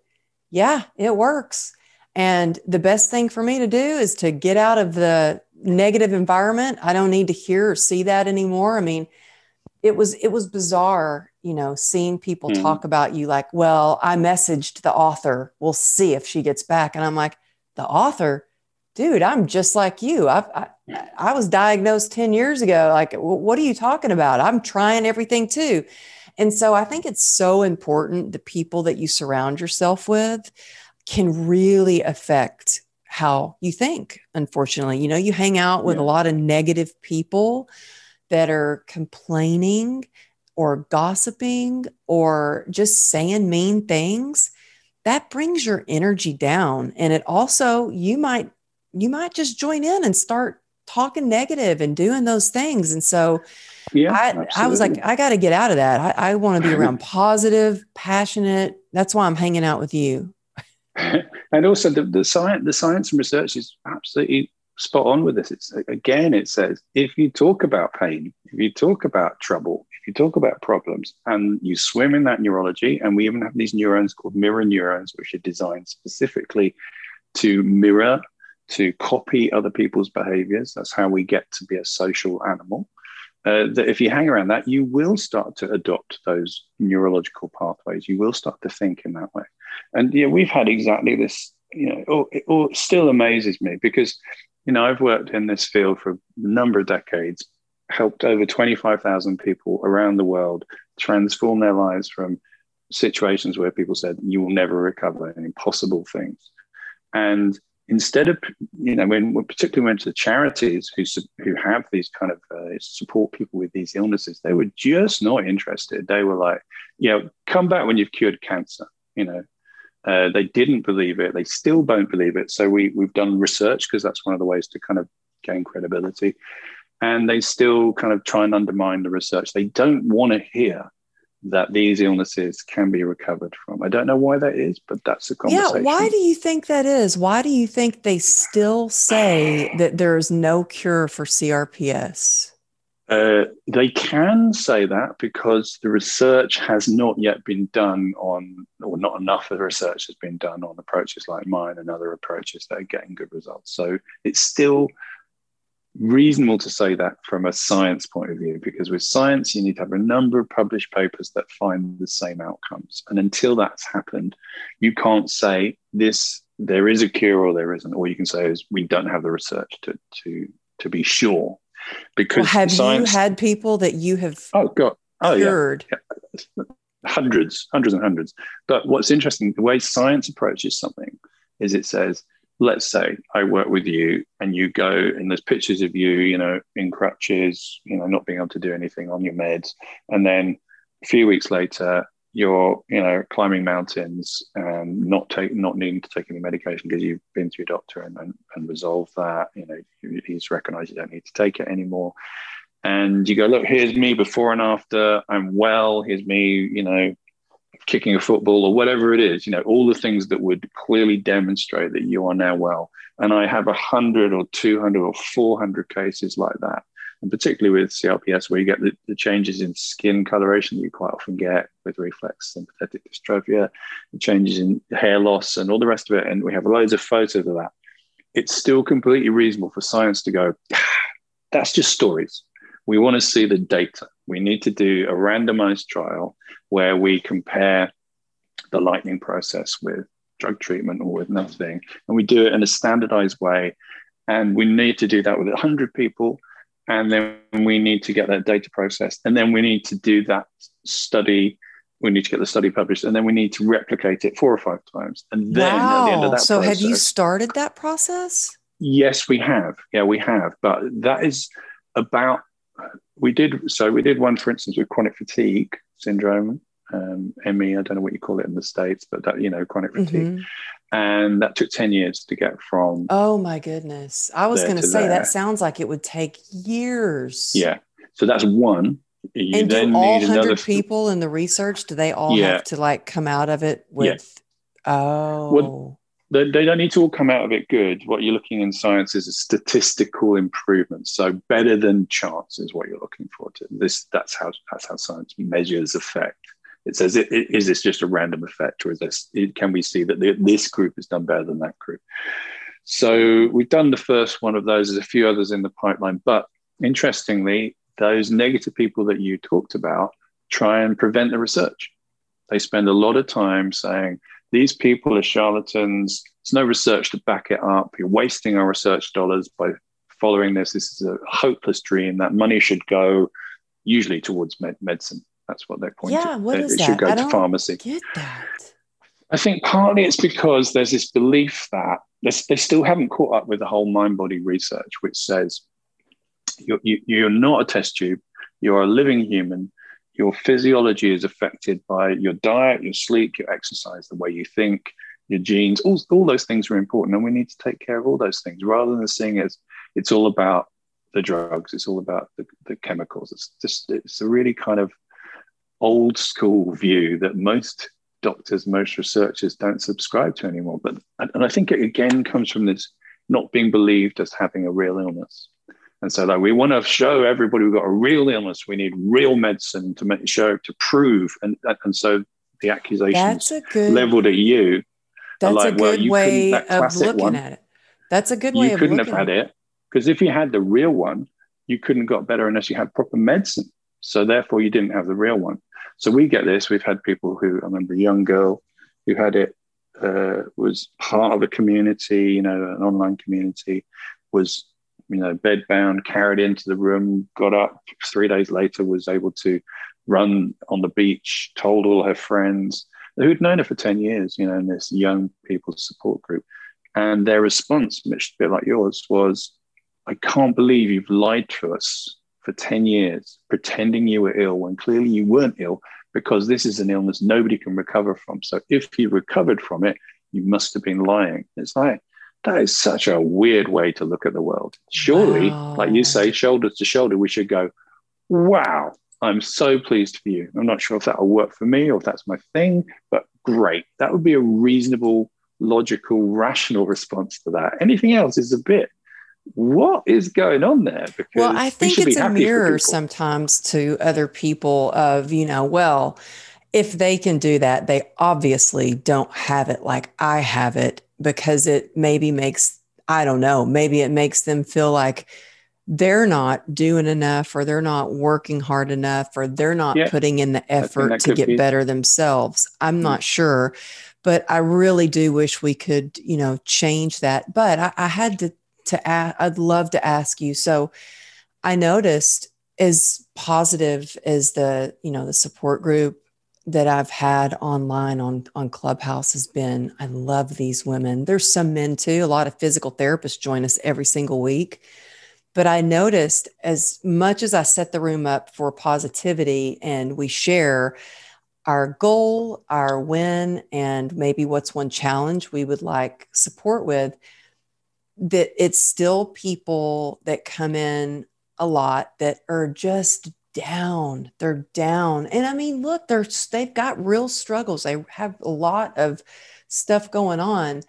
yeah, it works. And the best thing for me to do is to get out of the negative environment. I don't need to hear or see that anymore. I mean, it was it was bizarre, you know, seeing people mm-hmm. talk about you like, well, I messaged the author. We'll see if she gets back. And I'm like, the author, dude, I'm just like you. I, I, I was diagnosed 10 years ago. Like, what are you talking about? I'm trying everything too. And so I think it's so important the people that you surround yourself with can really affect how you think unfortunately you know you hang out with yeah. a lot of negative people that are complaining or gossiping or just saying mean things that brings your energy down. And it also you might you might just join in and start talking negative and doing those things. And so yeah, I, I was like i got to get out of that. I, I want to be around *laughs* positive passionate. That's why i'm hanging out with you. *laughs* And also the, the science the science and research is absolutely spot on with this it's again it says if you talk about pain if you talk about trouble if you talk about problems and you swim in that neurology and we even have these neurons called mirror neurons which are designed specifically to mirror to copy other people's behaviors that's how we get to be a social animal uh, that if you hang around that, you will start to adopt those neurological pathways. You will start to think in that way. And yeah, we've had exactly this. You know, it, oh, it still amazes me because you know I've worked in this field for a number of decades, helped over twenty five thousand people around the world transform their lives from situations where people said you will never recover and impossible things, and instead of you know when, when particularly went to the charities who who have these kind of uh, support people with these illnesses they were just not interested. They were like you know come back when you've cured cancer you know uh, they didn't believe it they still don't believe it so we we've done research because that's one of the ways to kind of gain credibility and they still kind of try and undermine the research they don't want to hear that these illnesses can be recovered from. I don't know why that is, but that's a conversation. Yeah, why do you think that is? Why do you think they still say that there is no cure for CRPS? Uh, they can say that because the research has not yet been done on, or not enough of the research has been done on approaches like mine and other approaches that are getting good results. So it's still reasonable to say that from a science point of view, because with science, you need to have a number of published papers that find the same outcomes. And until that's happened, you can't say this, there is a cure or there isn't. All you can say is we don't have the research to, to, to be sure. Because well, have science, you had people that you have oh, God. Oh, cured? Yeah. yeah. Hundreds, hundreds and hundreds. But what's interesting, the way science approaches something is it says, let's say I work with you and you go and there's pictures of you, you know, in crutches, you know, not being able to do anything on your meds. And then a few weeks later, you're, you know, climbing mountains and not take, not needing to take any medication because you've been to your doctor and, and, and resolved that, you know, he's recognized you don't need to take it anymore. And you go, look, here's me before and after. I'm well. Here's me, you know, kicking a football or whatever it is, you know, all the things that would clearly demonstrate that you are now well. And I have a hundred or 200 or 400 cases like that. And particularly with CRPS, where you get the, the, changes in skin coloration that you quite often get with reflex sympathetic dystrophia, the changes in hair loss and all the rest of it. And we have loads of photos of that. It's still completely reasonable for science to go, *sighs* that's just stories. We want to see the data. We need to do a randomized trial where we compare the lightning process with drug treatment or with nothing. And we do it in a standardized way. And we need to do that with 100 people. And then we need to get that data processed. And then we need to do that study. We need to get the study published. And then we need to replicate it four or five times. And then wow. at the end of that So process, have you started that process? Yes, we have. Yeah, we have. But that is about we did so we did one for instance with chronic fatigue syndrome, um, ME. I don't know what you call it in the states, but that you know, chronic fatigue, mm-hmm. And that took ten years to get from. Oh my goodness! I was going to say there. that sounds like it would take years. Yeah, so that's one. You and do all hundred people in the research? Do they all yeah. have to like come out of it with? Yeah. Oh. Well, they, they don't need to all come out of it good. What you're looking in science is a statistical improvement. So better than chance is what you're looking for. To this, that's how that's how science measures effect. It says, is this just a random effect, or is this? Can we see that this group has done better than that group? So we've done the first one of those. There's a few others in the pipeline, but interestingly, those negative people that you talked about try and prevent the research. They spend a lot of time saying these people are charlatans. There's no research to back it up. You're wasting our research dollars by following this. This is a hopeless dream. That money should go usually towards med- medicine. That's what they're pointing. Yeah, what is it that? should go I to pharmacy. Get that. I think partly it's because there's this belief that they still haven't caught up with the whole mind body research, which says you're, you, you are not a test tube, you're a living human, your physiology is affected by your diet, your sleep, your exercise, the way you think, your genes. All, all those things are important, and we need to take care of all those things rather than seeing it as it's all about the drugs, it's all about the, the chemicals. It's just it's a really kind of old school view that most doctors, most researchers don't subscribe to anymore. But and I think it again comes from this not being believed as having a real illness. And so, like, we want to show everybody we've got a real illness. We need real medicine to make show to prove. And and so the accusations good, leveled at you. That's like, a good well, way of looking one, at it. That's a good way. You couldn't have had it because if you had the real one, you couldn't got better unless you had proper medicine. So therefore, you didn't have the real one. So we get this. We've had people who I remember a young girl who had it uh, was part of a community, you know, an online community, was you know, bedbound, carried into the room, got up three days later, was able to run on the beach, told all her friends who'd known her for 10 years, you know, in this young people's support group. And their response, which a bit like yours, was, I can't believe you've lied to us for 10 years, pretending you were ill when clearly you weren't ill, because this is an illness nobody can recover from. So if you recovered from it, you must have been lying. It's like, that is such a weird way to look at the world. Surely, wow. like you say, shoulder to shoulder, we should go, wow, I'm so pleased for you. I'm not sure if that'll work for me or if that's my thing, but great. That would be a reasonable, logical, rational response to that. Anything else is a bit, what is going on there? Because well, I think we it's a mirror sometimes to other people of, you know, well, if they can do that, they obviously don't have it like I have it because it maybe makes, I don't know, maybe it makes them feel like they're not doing enough or they're not working hard enough or they're not yeah. putting in the effort to get be. better themselves. I'm mm-hmm. not sure, but I really do wish we could, you know, change that. But I, I had to, to ask, I'd love to ask you. So I noticed as positive as the, you know, the support group that I've had online on on Clubhouse has been I love these women. There's some men too. A lot of physical therapists join us every single week. But I noticed as much as I set the room up for positivity and we share our goal, our win, and maybe what's one challenge we would like support with, that it's still people that come in a lot that are just down. They're down. And I mean, look, they're they've got real struggles. They have a lot of stuff going on.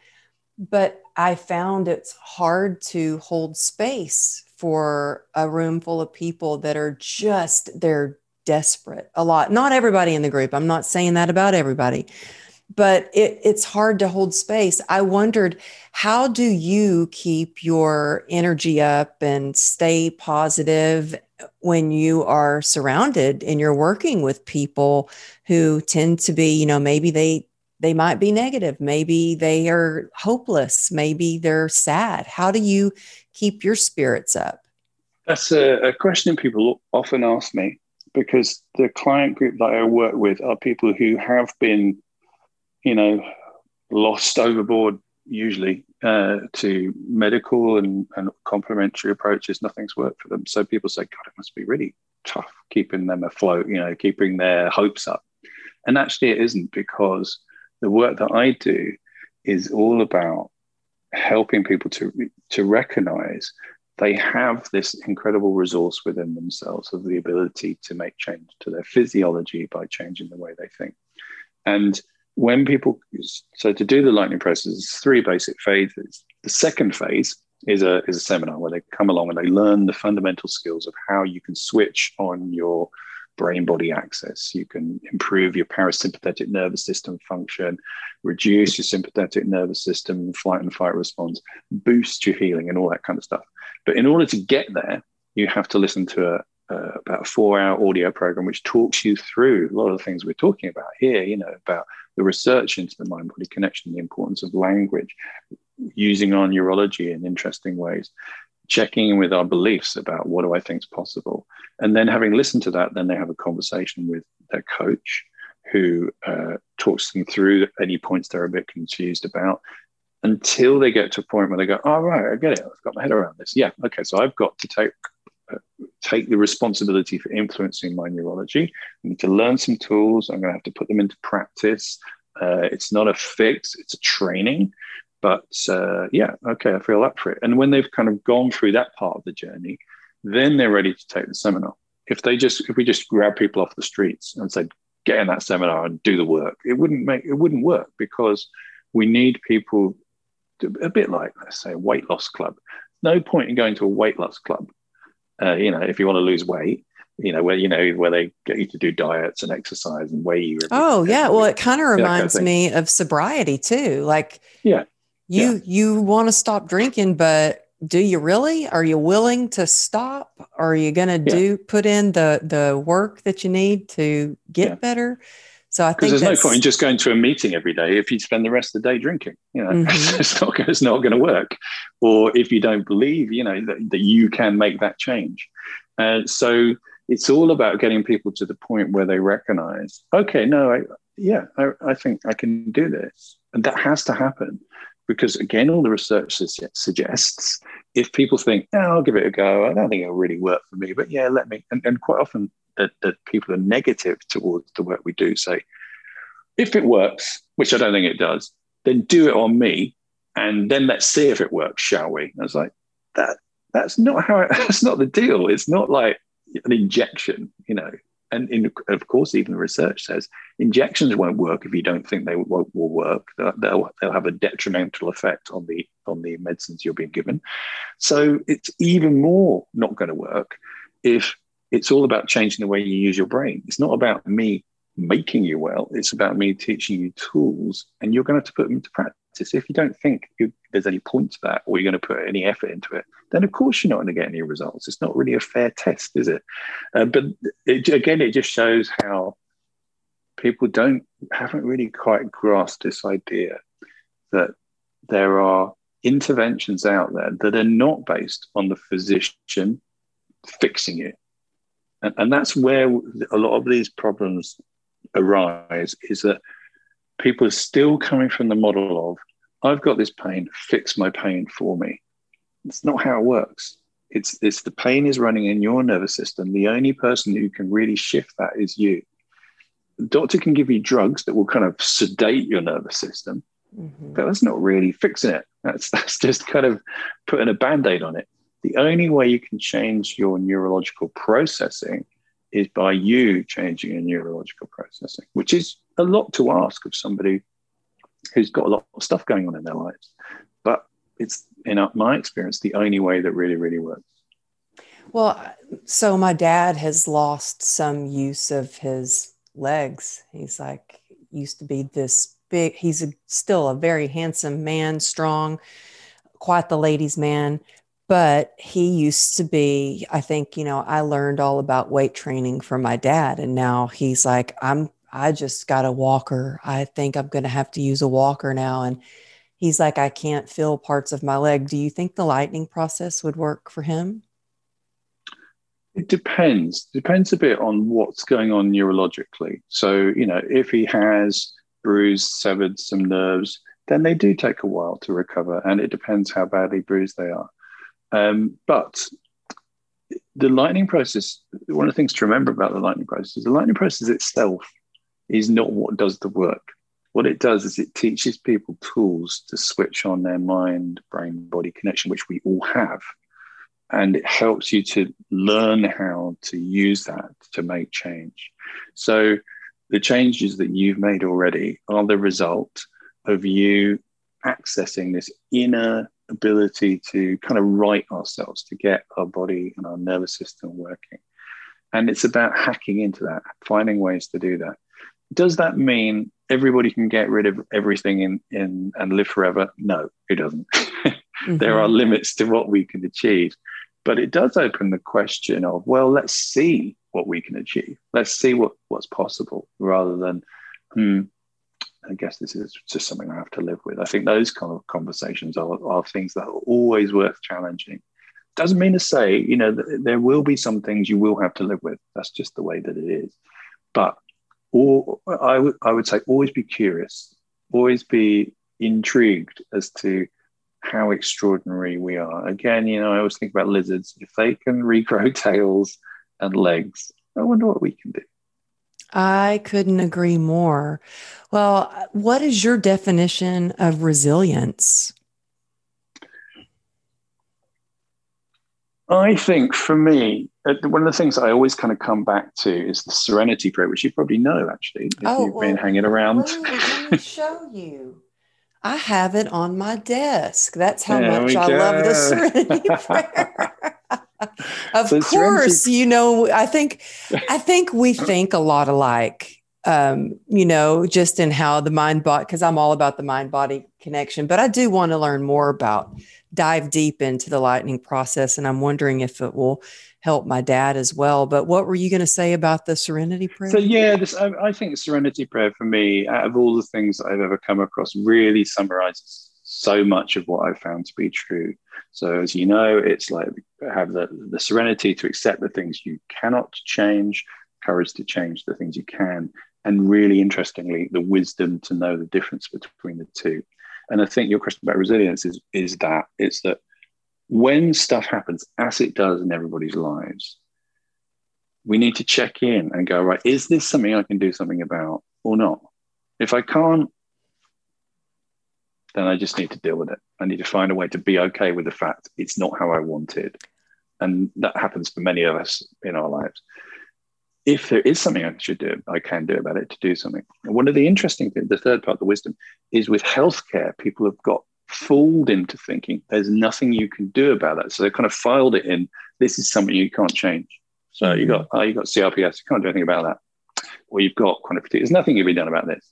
But I found it's hard to hold space for a room full of people that are just they're desperate a lot. Not everybody in the group. I'm not saying that about everybody. But it, it's hard to hold space. I wondered, how do you keep your energy up and stay positive when you are surrounded and you're working with people who tend to be, you know, maybe they they might be negative, maybe they are hopeless, maybe they're sad. How do you keep your spirits up? That's a, a question people often ask me because the client group that I work with are people who have been, you know, lost overboard usually uh, to medical and, and complementary approaches, nothing's worked for them. So people say, God, it must be really tough keeping them afloat, you know, keeping their hopes up. And actually, it isn't because the work that I do is all about helping people to, to recognize they have this incredible resource within themselves of the ability to make change to their physiology by changing the way they think. And when people so to do the lightning process there's three basic phases. The second phase is a is a seminar where they come along and they learn the fundamental skills of how you can switch on your brain body axis. You can improve your parasympathetic nervous system function reduce your sympathetic nervous system flight and fight response boost your healing and all that kind of stuff. But in order to get there you have to listen to a, uh, about a four hour audio program which talks you through a lot of the things we're talking about here you know about the research into the mind body connection, the importance of language, using our neurology in interesting ways, checking in with our beliefs about what do I think is possible. And then having listened to that, then they have a conversation with their coach who uh, talks them through any points they're a bit confused about until they get to a point where they go, oh, right, I get it. I've got my head around this. Yeah, okay, so I've got to take take the responsibility for influencing my neurology. I need to learn some tools. I'm going to have to put them into practice. Uh, it's not a fix, it's a training. But uh, yeah, okay, I feel up for it. And when they've kind of gone through that part of the journey, then they're ready to take the seminar. If they just if we just grab people off the streets and say, get in that seminar and do the work, it wouldn't make it wouldn't work because we need people to, a bit like let's say a weight loss club. No point in going to a weight loss club uh, you know, if you want to lose weight, you know, where you know where they get you to do diets and exercise and weigh you. Oh yeah, well, it kind of reminds kind of me of sobriety too. Like, yeah, you yeah. you want to stop drinking, but do you really? Are you willing to stop? Are you going to do put in the the work that you need to get yeah. better? So I think there's no point in just going to a meeting every day if you spend the rest of the day drinking. You know, mm-hmm. *laughs* it's not it's not going to work. Or if you don't believe, you know, that, that you can make that change. Uh, so it's all about getting people to the point where they recognize, okay, no, I, yeah, I, I think I can do this, and that has to happen because again, all the research suggests if people think, oh, I'll give it a go, I don't think it'll really work for me, but yeah, let me. And, and quite often that, that people are negative towards the work we do say, if it works, which I don't think it does, then do it on me, and then let's see if it works, shall we? I was like, that that's not how it, *laughs* that's not the deal. It's not like an injection, you know. And in, of course, even the research says injections won't work if you don't think they will, will work. They'll, they'll have a detrimental effect on the on the medicines you're being given. So it's even more not going to work if it's all about changing the way you use your brain. It's not about me making you well. It's about me teaching you tools, and you're going to have to put them into practice. If you don't think you, there's any point to that or you're going to put any effort into it, then of course you're not going to get any results. It's not really a fair test, is it? Uh, but it, again, it just shows how people don't haven't really quite grasped this idea that there are interventions out there that are not based on the physician fixing you. And, and that's where a lot of these problems arise is that people are still coming from the model of, I've got this pain, fix my pain for me. It's not how it works. It's, it's the pain is running in your nervous system. The only person who can really shift that is you. The doctor can give you drugs that will kind of sedate your nervous system, mm-hmm. but that's not really fixing it. That's, *laughs* that's just kind of putting a band aid on it. The only way you can change your neurological processing is by you changing your neurological processing, which is a lot to ask of somebody who's got a lot of stuff going on in their lives. But it's, in my experience, the only way that really, really works. Well, so my dad has lost some use of his legs. He's like, used to be this big, he's a, still a very handsome man, strong, quite the ladies' man but he used to be i think you know i learned all about weight training from my dad and now he's like i'm i just got a walker. I think i'm going to have to use a walker now. And he's like i can't feel parts of my leg. Do you think the lightning process would work for him? It depends. Depends a bit on what's going on neurologically. So you know if he has bruised severed some nerves then they do take a while to recover and it depends how badly bruised they are um, but the lightning process, one of the things to remember about the lightning process is the lightning process itself is not what does the work. What it does is it teaches people tools to switch on their mind brain body connection, which we all have. And it helps you to learn how to use that to make change. So the changes that you've made already are the result of you accessing this inner ability to kind of right ourselves, to get our body and our nervous system working. And it's about hacking into that, finding ways to do that. Does that mean everybody can get rid of everything in, in and live forever? No, it doesn't. mm-hmm. *laughs* There are limits to what we can achieve. But it does open the question of, well, let's see what we can achieve. Let's see what, what's possible rather than, hmm, I guess this is just something I have to live with. I think those kind of conversations are, are things that are always worth challenging. Doesn't mean to say, you know, there will be some things you will have to live with. That's just the way that it is. But or I would I would say always be curious, always be intrigued as to how extraordinary we are. Again, you know, I always think about lizards. If they can *laughs* regrow tails and legs, I wonder what we can do. I couldn't agree more. Well, what is your definition of resilience? I think for me, uh, one of the things I always kind of come back to is the Serenity Prayer, which you probably know actually, if oh, you've well, been hanging around. let me show you. I have it on my desk. That's how there much I love the Serenity *laughs* Prayer. *laughs* *laughs* of so course, you know, I think I think we think a lot alike. Um, you know, just in how the mind body, because I'm all about the mind body connection, but I do want to learn more about dive deep into the lightning process. And I'm wondering if it will help my dad as well. But what were you going to say about the Serenity Prayer? So yeah, this I, I think Serenity Prayer for me, out of all the things I've ever come across, really summarizes so much of what I've found to be true. So as you know, it's like have the, the serenity to accept the things you cannot change, courage to change the things you can, and really interestingly, the wisdom to know the difference between the two. And I think your question about resilience is, is that it's that when stuff happens, as it does in everybody's lives, we need to check in and go, right, is this something I can do something about or not? If I can't, then I just need to deal with it. I need to find a way to be okay with the fact it's not how I wanted. And that happens for many of us in our lives. If there is something I should do, I can do about it to do something. And one of the interesting things, the third part the wisdom, is with healthcare, people have got fooled into thinking there's nothing you can do about that. So they kind of filed it in, this is something you can't change. So you got oh, you got CRPS, you can't do anything about that. Or you've got chronic fatigue. There's nothing you can be done about this.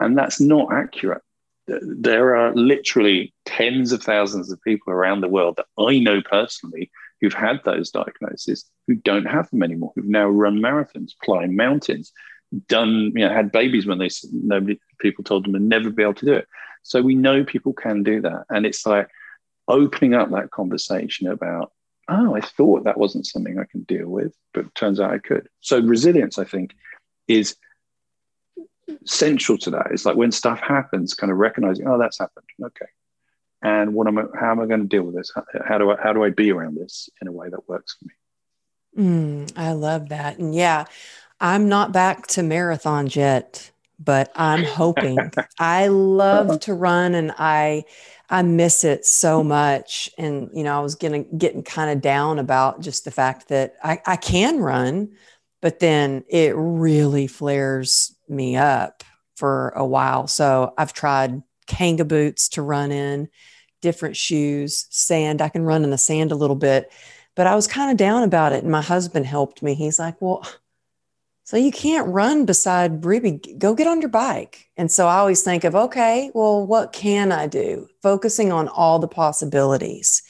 And that's not accurate there are literally tens of thousands of people around the world that I know personally who've had those diagnoses who don't have them anymore, who've now run marathons, climbed mountains, done, you know, had babies when they nobody people told them to never be able to do it. So we know people can do that. And it's like opening up that conversation about, oh, I thought that wasn't something I can deal with, but turns out I could. So resilience, I think, is central to that. It's like when stuff happens, kind of recognizing, oh, that's happened. Okay. And what am I, how am I going to deal with this? How, how do I, how do I be around this in a way that works for me? Mm, I love that. And yeah, I'm not back to marathon yet, but I'm hoping. *laughs* I love to run and I I miss it so much. And you know, I was getting getting kind of down about just the fact that I, I can run, but then it really flares me up for a while. So I've tried Kangoo boots to run in, different shoes, sand. I can run in the sand a little bit, but I was kind of down about it. And my husband helped me. He's like, Well, so you can't run beside Ruby. Go get on your bike. And so I always think of, okay, well, what can I do? Focusing on all the possibilities.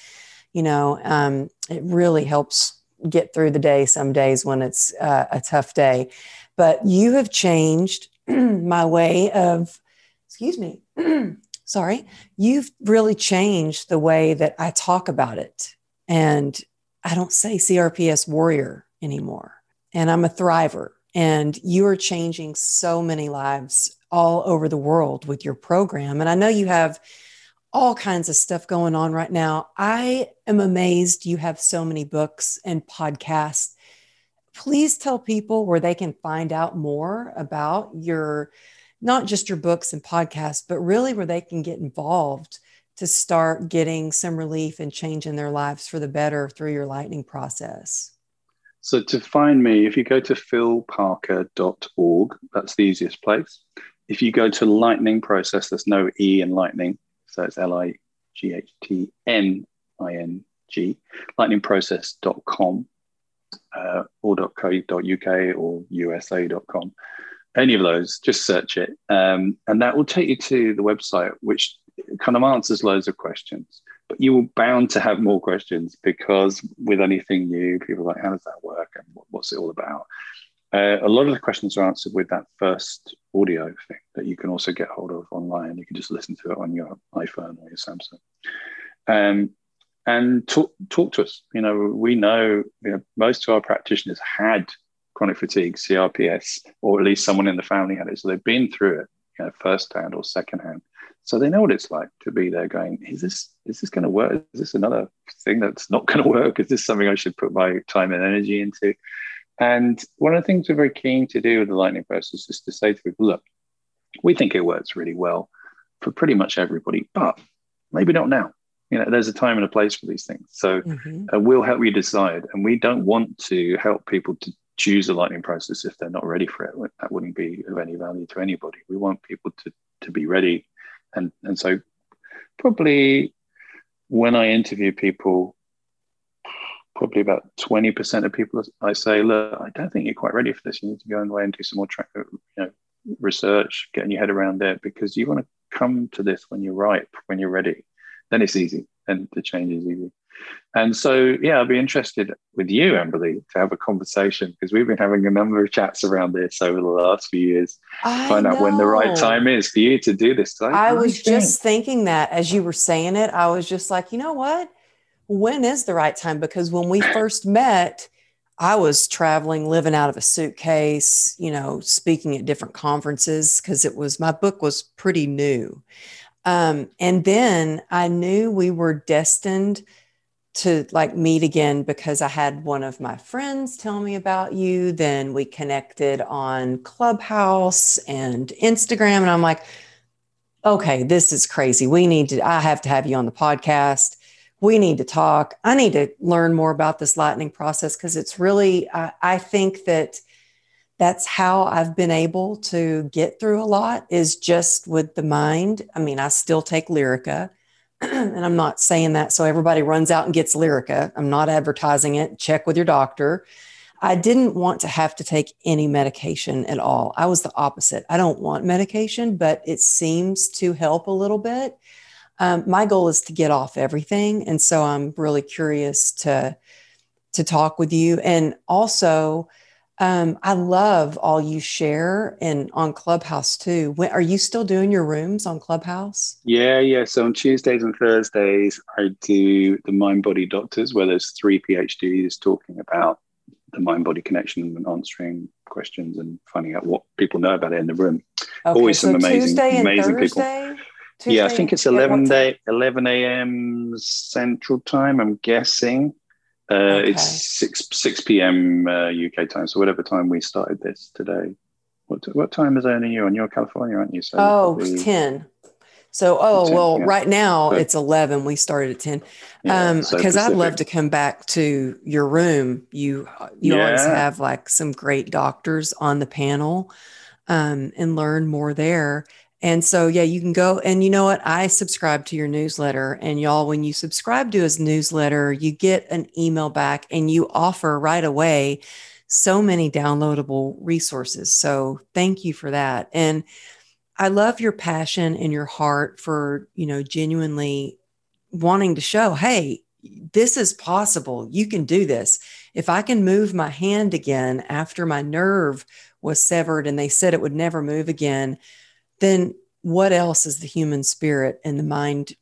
You know, um, it really helps get through the day some days when it's uh, a tough day. But you have changed *clears throat* my way of, excuse me, *clears throat* sorry, you've really changed the way that I talk about it. And I don't say CRPS warrior anymore. And I'm a thriver and you are changing so many lives all over the world with your program. And I know you have all kinds of stuff going on right now. I am amazed you have so many books and podcasts. Please tell people where they can find out more about your, not just your books and podcasts, but really where they can get involved to start getting some relief and changing their lives for the better through your lightning process. So to find me, if you go to philparker.org, that's the easiest place. If you go to Lightning Process, there's no E in Lightning. So it's L I G H T N I N G, lightningprocess.com uh, or .co.uk or USA.com. Any of those, just search it. Um, and that will take you to the website, which kind of answers loads of questions but you are bound to have more questions because with anything new, people are like, how does that work and what's it all about? Uh, a lot of the questions are answered with that first audio thing that you can also get hold of online. You can just listen to it on your iPhone or your Samsung. Um, and talk, talk to us. You know, we know, you know most of our practitioners had chronic fatigue, CRPS, or at least someone in the family had it. So they've been through it, you know, firsthand or secondhand. So they know what it's like to be there going, is this is this going to work? Is this another thing that's not going *laughs* to work? Is this something I should put my time and energy into? And one of the things we're very keen to do with the lightning process is to say to people, look, we think it works really well for pretty much everybody, but maybe not now. You know, there's a time and a place for these things. So mm-hmm. uh, we'll help you decide. And we don't want to help people to choose the lightning process if they're not ready for it. That wouldn't be of any value to anybody. We want people to, to be ready and and so probably when I interview people, probably about twenty percent of people I say, look, I don't think you're quite ready for this. You need to go away and do some more track, uh, you know, research, getting your head around it because you want to come to this when you're ripe, when you're ready. Then it's easy, and the change is easy. And so, yeah, I'd be interested with you, Amberly, to have a conversation because we've been having a number of chats around this over the last few years. I find know. out when the right time is for you to do this. Like, I was just thinking that as you were saying it, I was just like, you know what? When is the right time? Because when we first met, I was traveling, living out of a suitcase, you know, speaking at different conferences because it was my book was pretty new. Um, and then I knew we were destined to like meet again because I had one of my friends tell me about you. Then we connected on Clubhouse and Instagram. And I'm like, okay, this is crazy. We need to, I have to have you on the podcast. We need to talk. I need to learn more about this lightning process because it's really, I, I think that that's how I've been able to get through a lot is just with the mind. I mean, I still take Lyrica *clears throat* and I'm not saying that so everybody runs out and gets Lyrica. I'm not advertising it. Check with your doctor. I didn't want to have to take any medication at all. I was the opposite. I don't want medication, but it seems to help a little bit. Um, my goal is to get off everything, and so I'm really curious to to talk with you. And also, um, I love all you share and on Clubhouse too. When, are you still doing your rooms on Clubhouse? Yeah, yeah. So on Tuesdays and Thursdays, I do the Mind Body Doctors, where there's three PhDs talking about the mind body connection and answering questions and finding out what people know about it in the room. Okay, Always so some amazing, amazing people. Tuesday, yeah, I think it's 11 day, 11 a.m. Central Time. I'm guessing. Uh, okay. It's six six p.m. Uh, UK time, so whatever time we started this today. What what time is it on you? And you're California, aren't you? So oh, probably... 10. So, oh, 10, well, yeah. right now it's 11. We started at 10. Yeah, um, so cause I'd love to come back to your room. You, you yeah. always have like some great doctors on the panel, um, and learn more there. And so, yeah, you can go and you know what? I subscribe to your newsletter. And y'all, when you subscribe to his newsletter, you get an email back and you offer right away so many downloadable resources. So, thank you for that. And I love your passion and your heart for, you know, genuinely wanting to show, hey, this is possible. You can do this. If I can move my hand again after my nerve was severed and they said it would never move again, then what else is the human spirit and the mind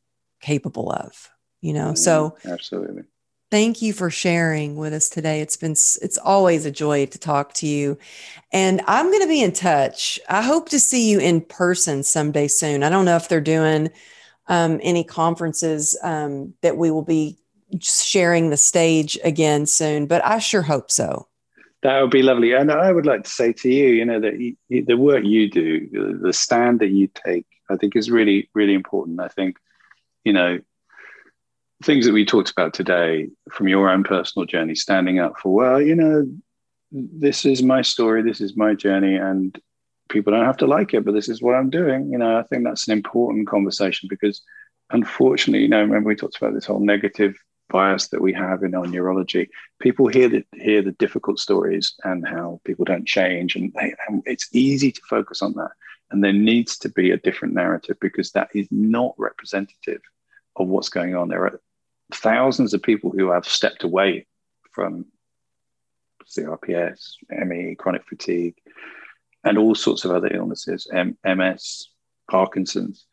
capable of? You know, mm, so absolutely. Thank you for sharing with us today. It's been it's always a joy to talk to you. And I'm going to be in touch. I hope to see you in person someday soon. I don't know if they're doing um, any conferences um, that we will be sharing the stage again soon, but I sure hope so. That would be lovely. And I would like to say to you, you know, that you, the work you do, the stand that you take, I think is really, really important. I think, you know, things that we talked about today from your own personal journey, standing up for, well, you know, this is my story, this is my journey, and people don't have to like it, but this is what I'm doing. You know, I think that's an important conversation because unfortunately, you know, remember we talked about this whole negative bias that we have in our neurology. People hear the hear the difficult stories and how people don't change, and, they, and it's easy to focus on that. And there needs to be a different narrative because that is not representative of what's going on. There are thousands of people who have stepped away from CRPS, ME, chronic fatigue, and all sorts of other illnesses, M- MS, Parkinson's.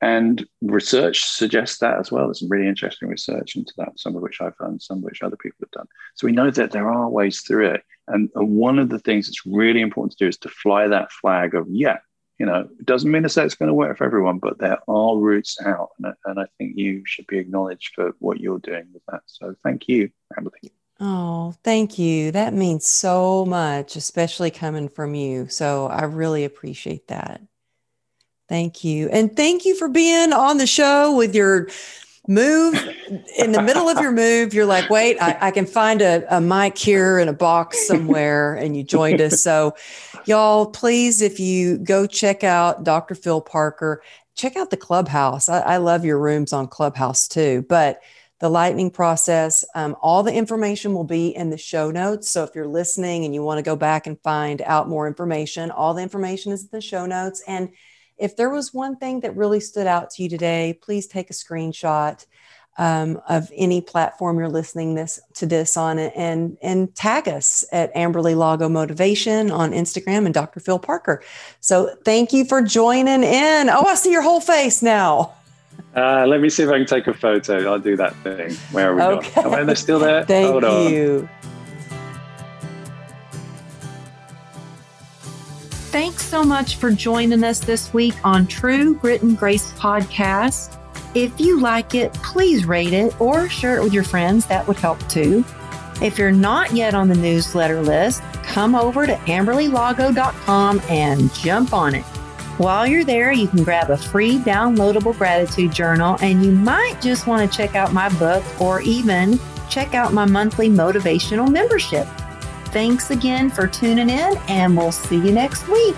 And research suggests that as well. There's some really interesting research into that, some of which I've done, some of which other people have done. So we know that there are ways through it. And one of the things that's really important to do is to fly that flag of, yeah, you know, it doesn't mean to say it's going to work for everyone, but there are routes out. And, and I think you should be acknowledged for what you're doing with that. So thank you, Emily. Oh, thank you. That means so much, especially coming from you. So I really appreciate that. Thank you. And thank you for being on the show with your move in the middle of your move. You're like, wait, I, I can find a, a mic here in a box somewhere. And you joined us. So, y'all, please, if you go check out Dr. Phil Parker, check out the clubhouse. I, I love your rooms on Clubhouse too. But the lightning process. Um, all the information will be in the show notes. So if you're listening and you want to go back and find out more information, all the information is in the show notes. And if there was one thing that really stood out to you today, please take a screenshot um, of any platform you're listening this to this on and and tag us at Amberly Lago Motivation on Instagram and Dr. Phil Parker. So thank you for joining in. Oh, I see your whole face now. Uh, let me see if I can take a photo. I'll do that thing. Where are we? Okay. Oh, they're still there. *laughs* Thank Hold you. On. Thanks so much for joining us this week on True Grit and Grace podcast. If you like it, please rate it or share it with your friends. That would help too. If you're not yet on the newsletter list, come over to amberlylago.com and jump on it. While you're there, you can grab a free downloadable gratitude journal, and you might just want to check out my book or even check out my monthly motivational membership. Thanks again for tuning in, and we'll see you next week.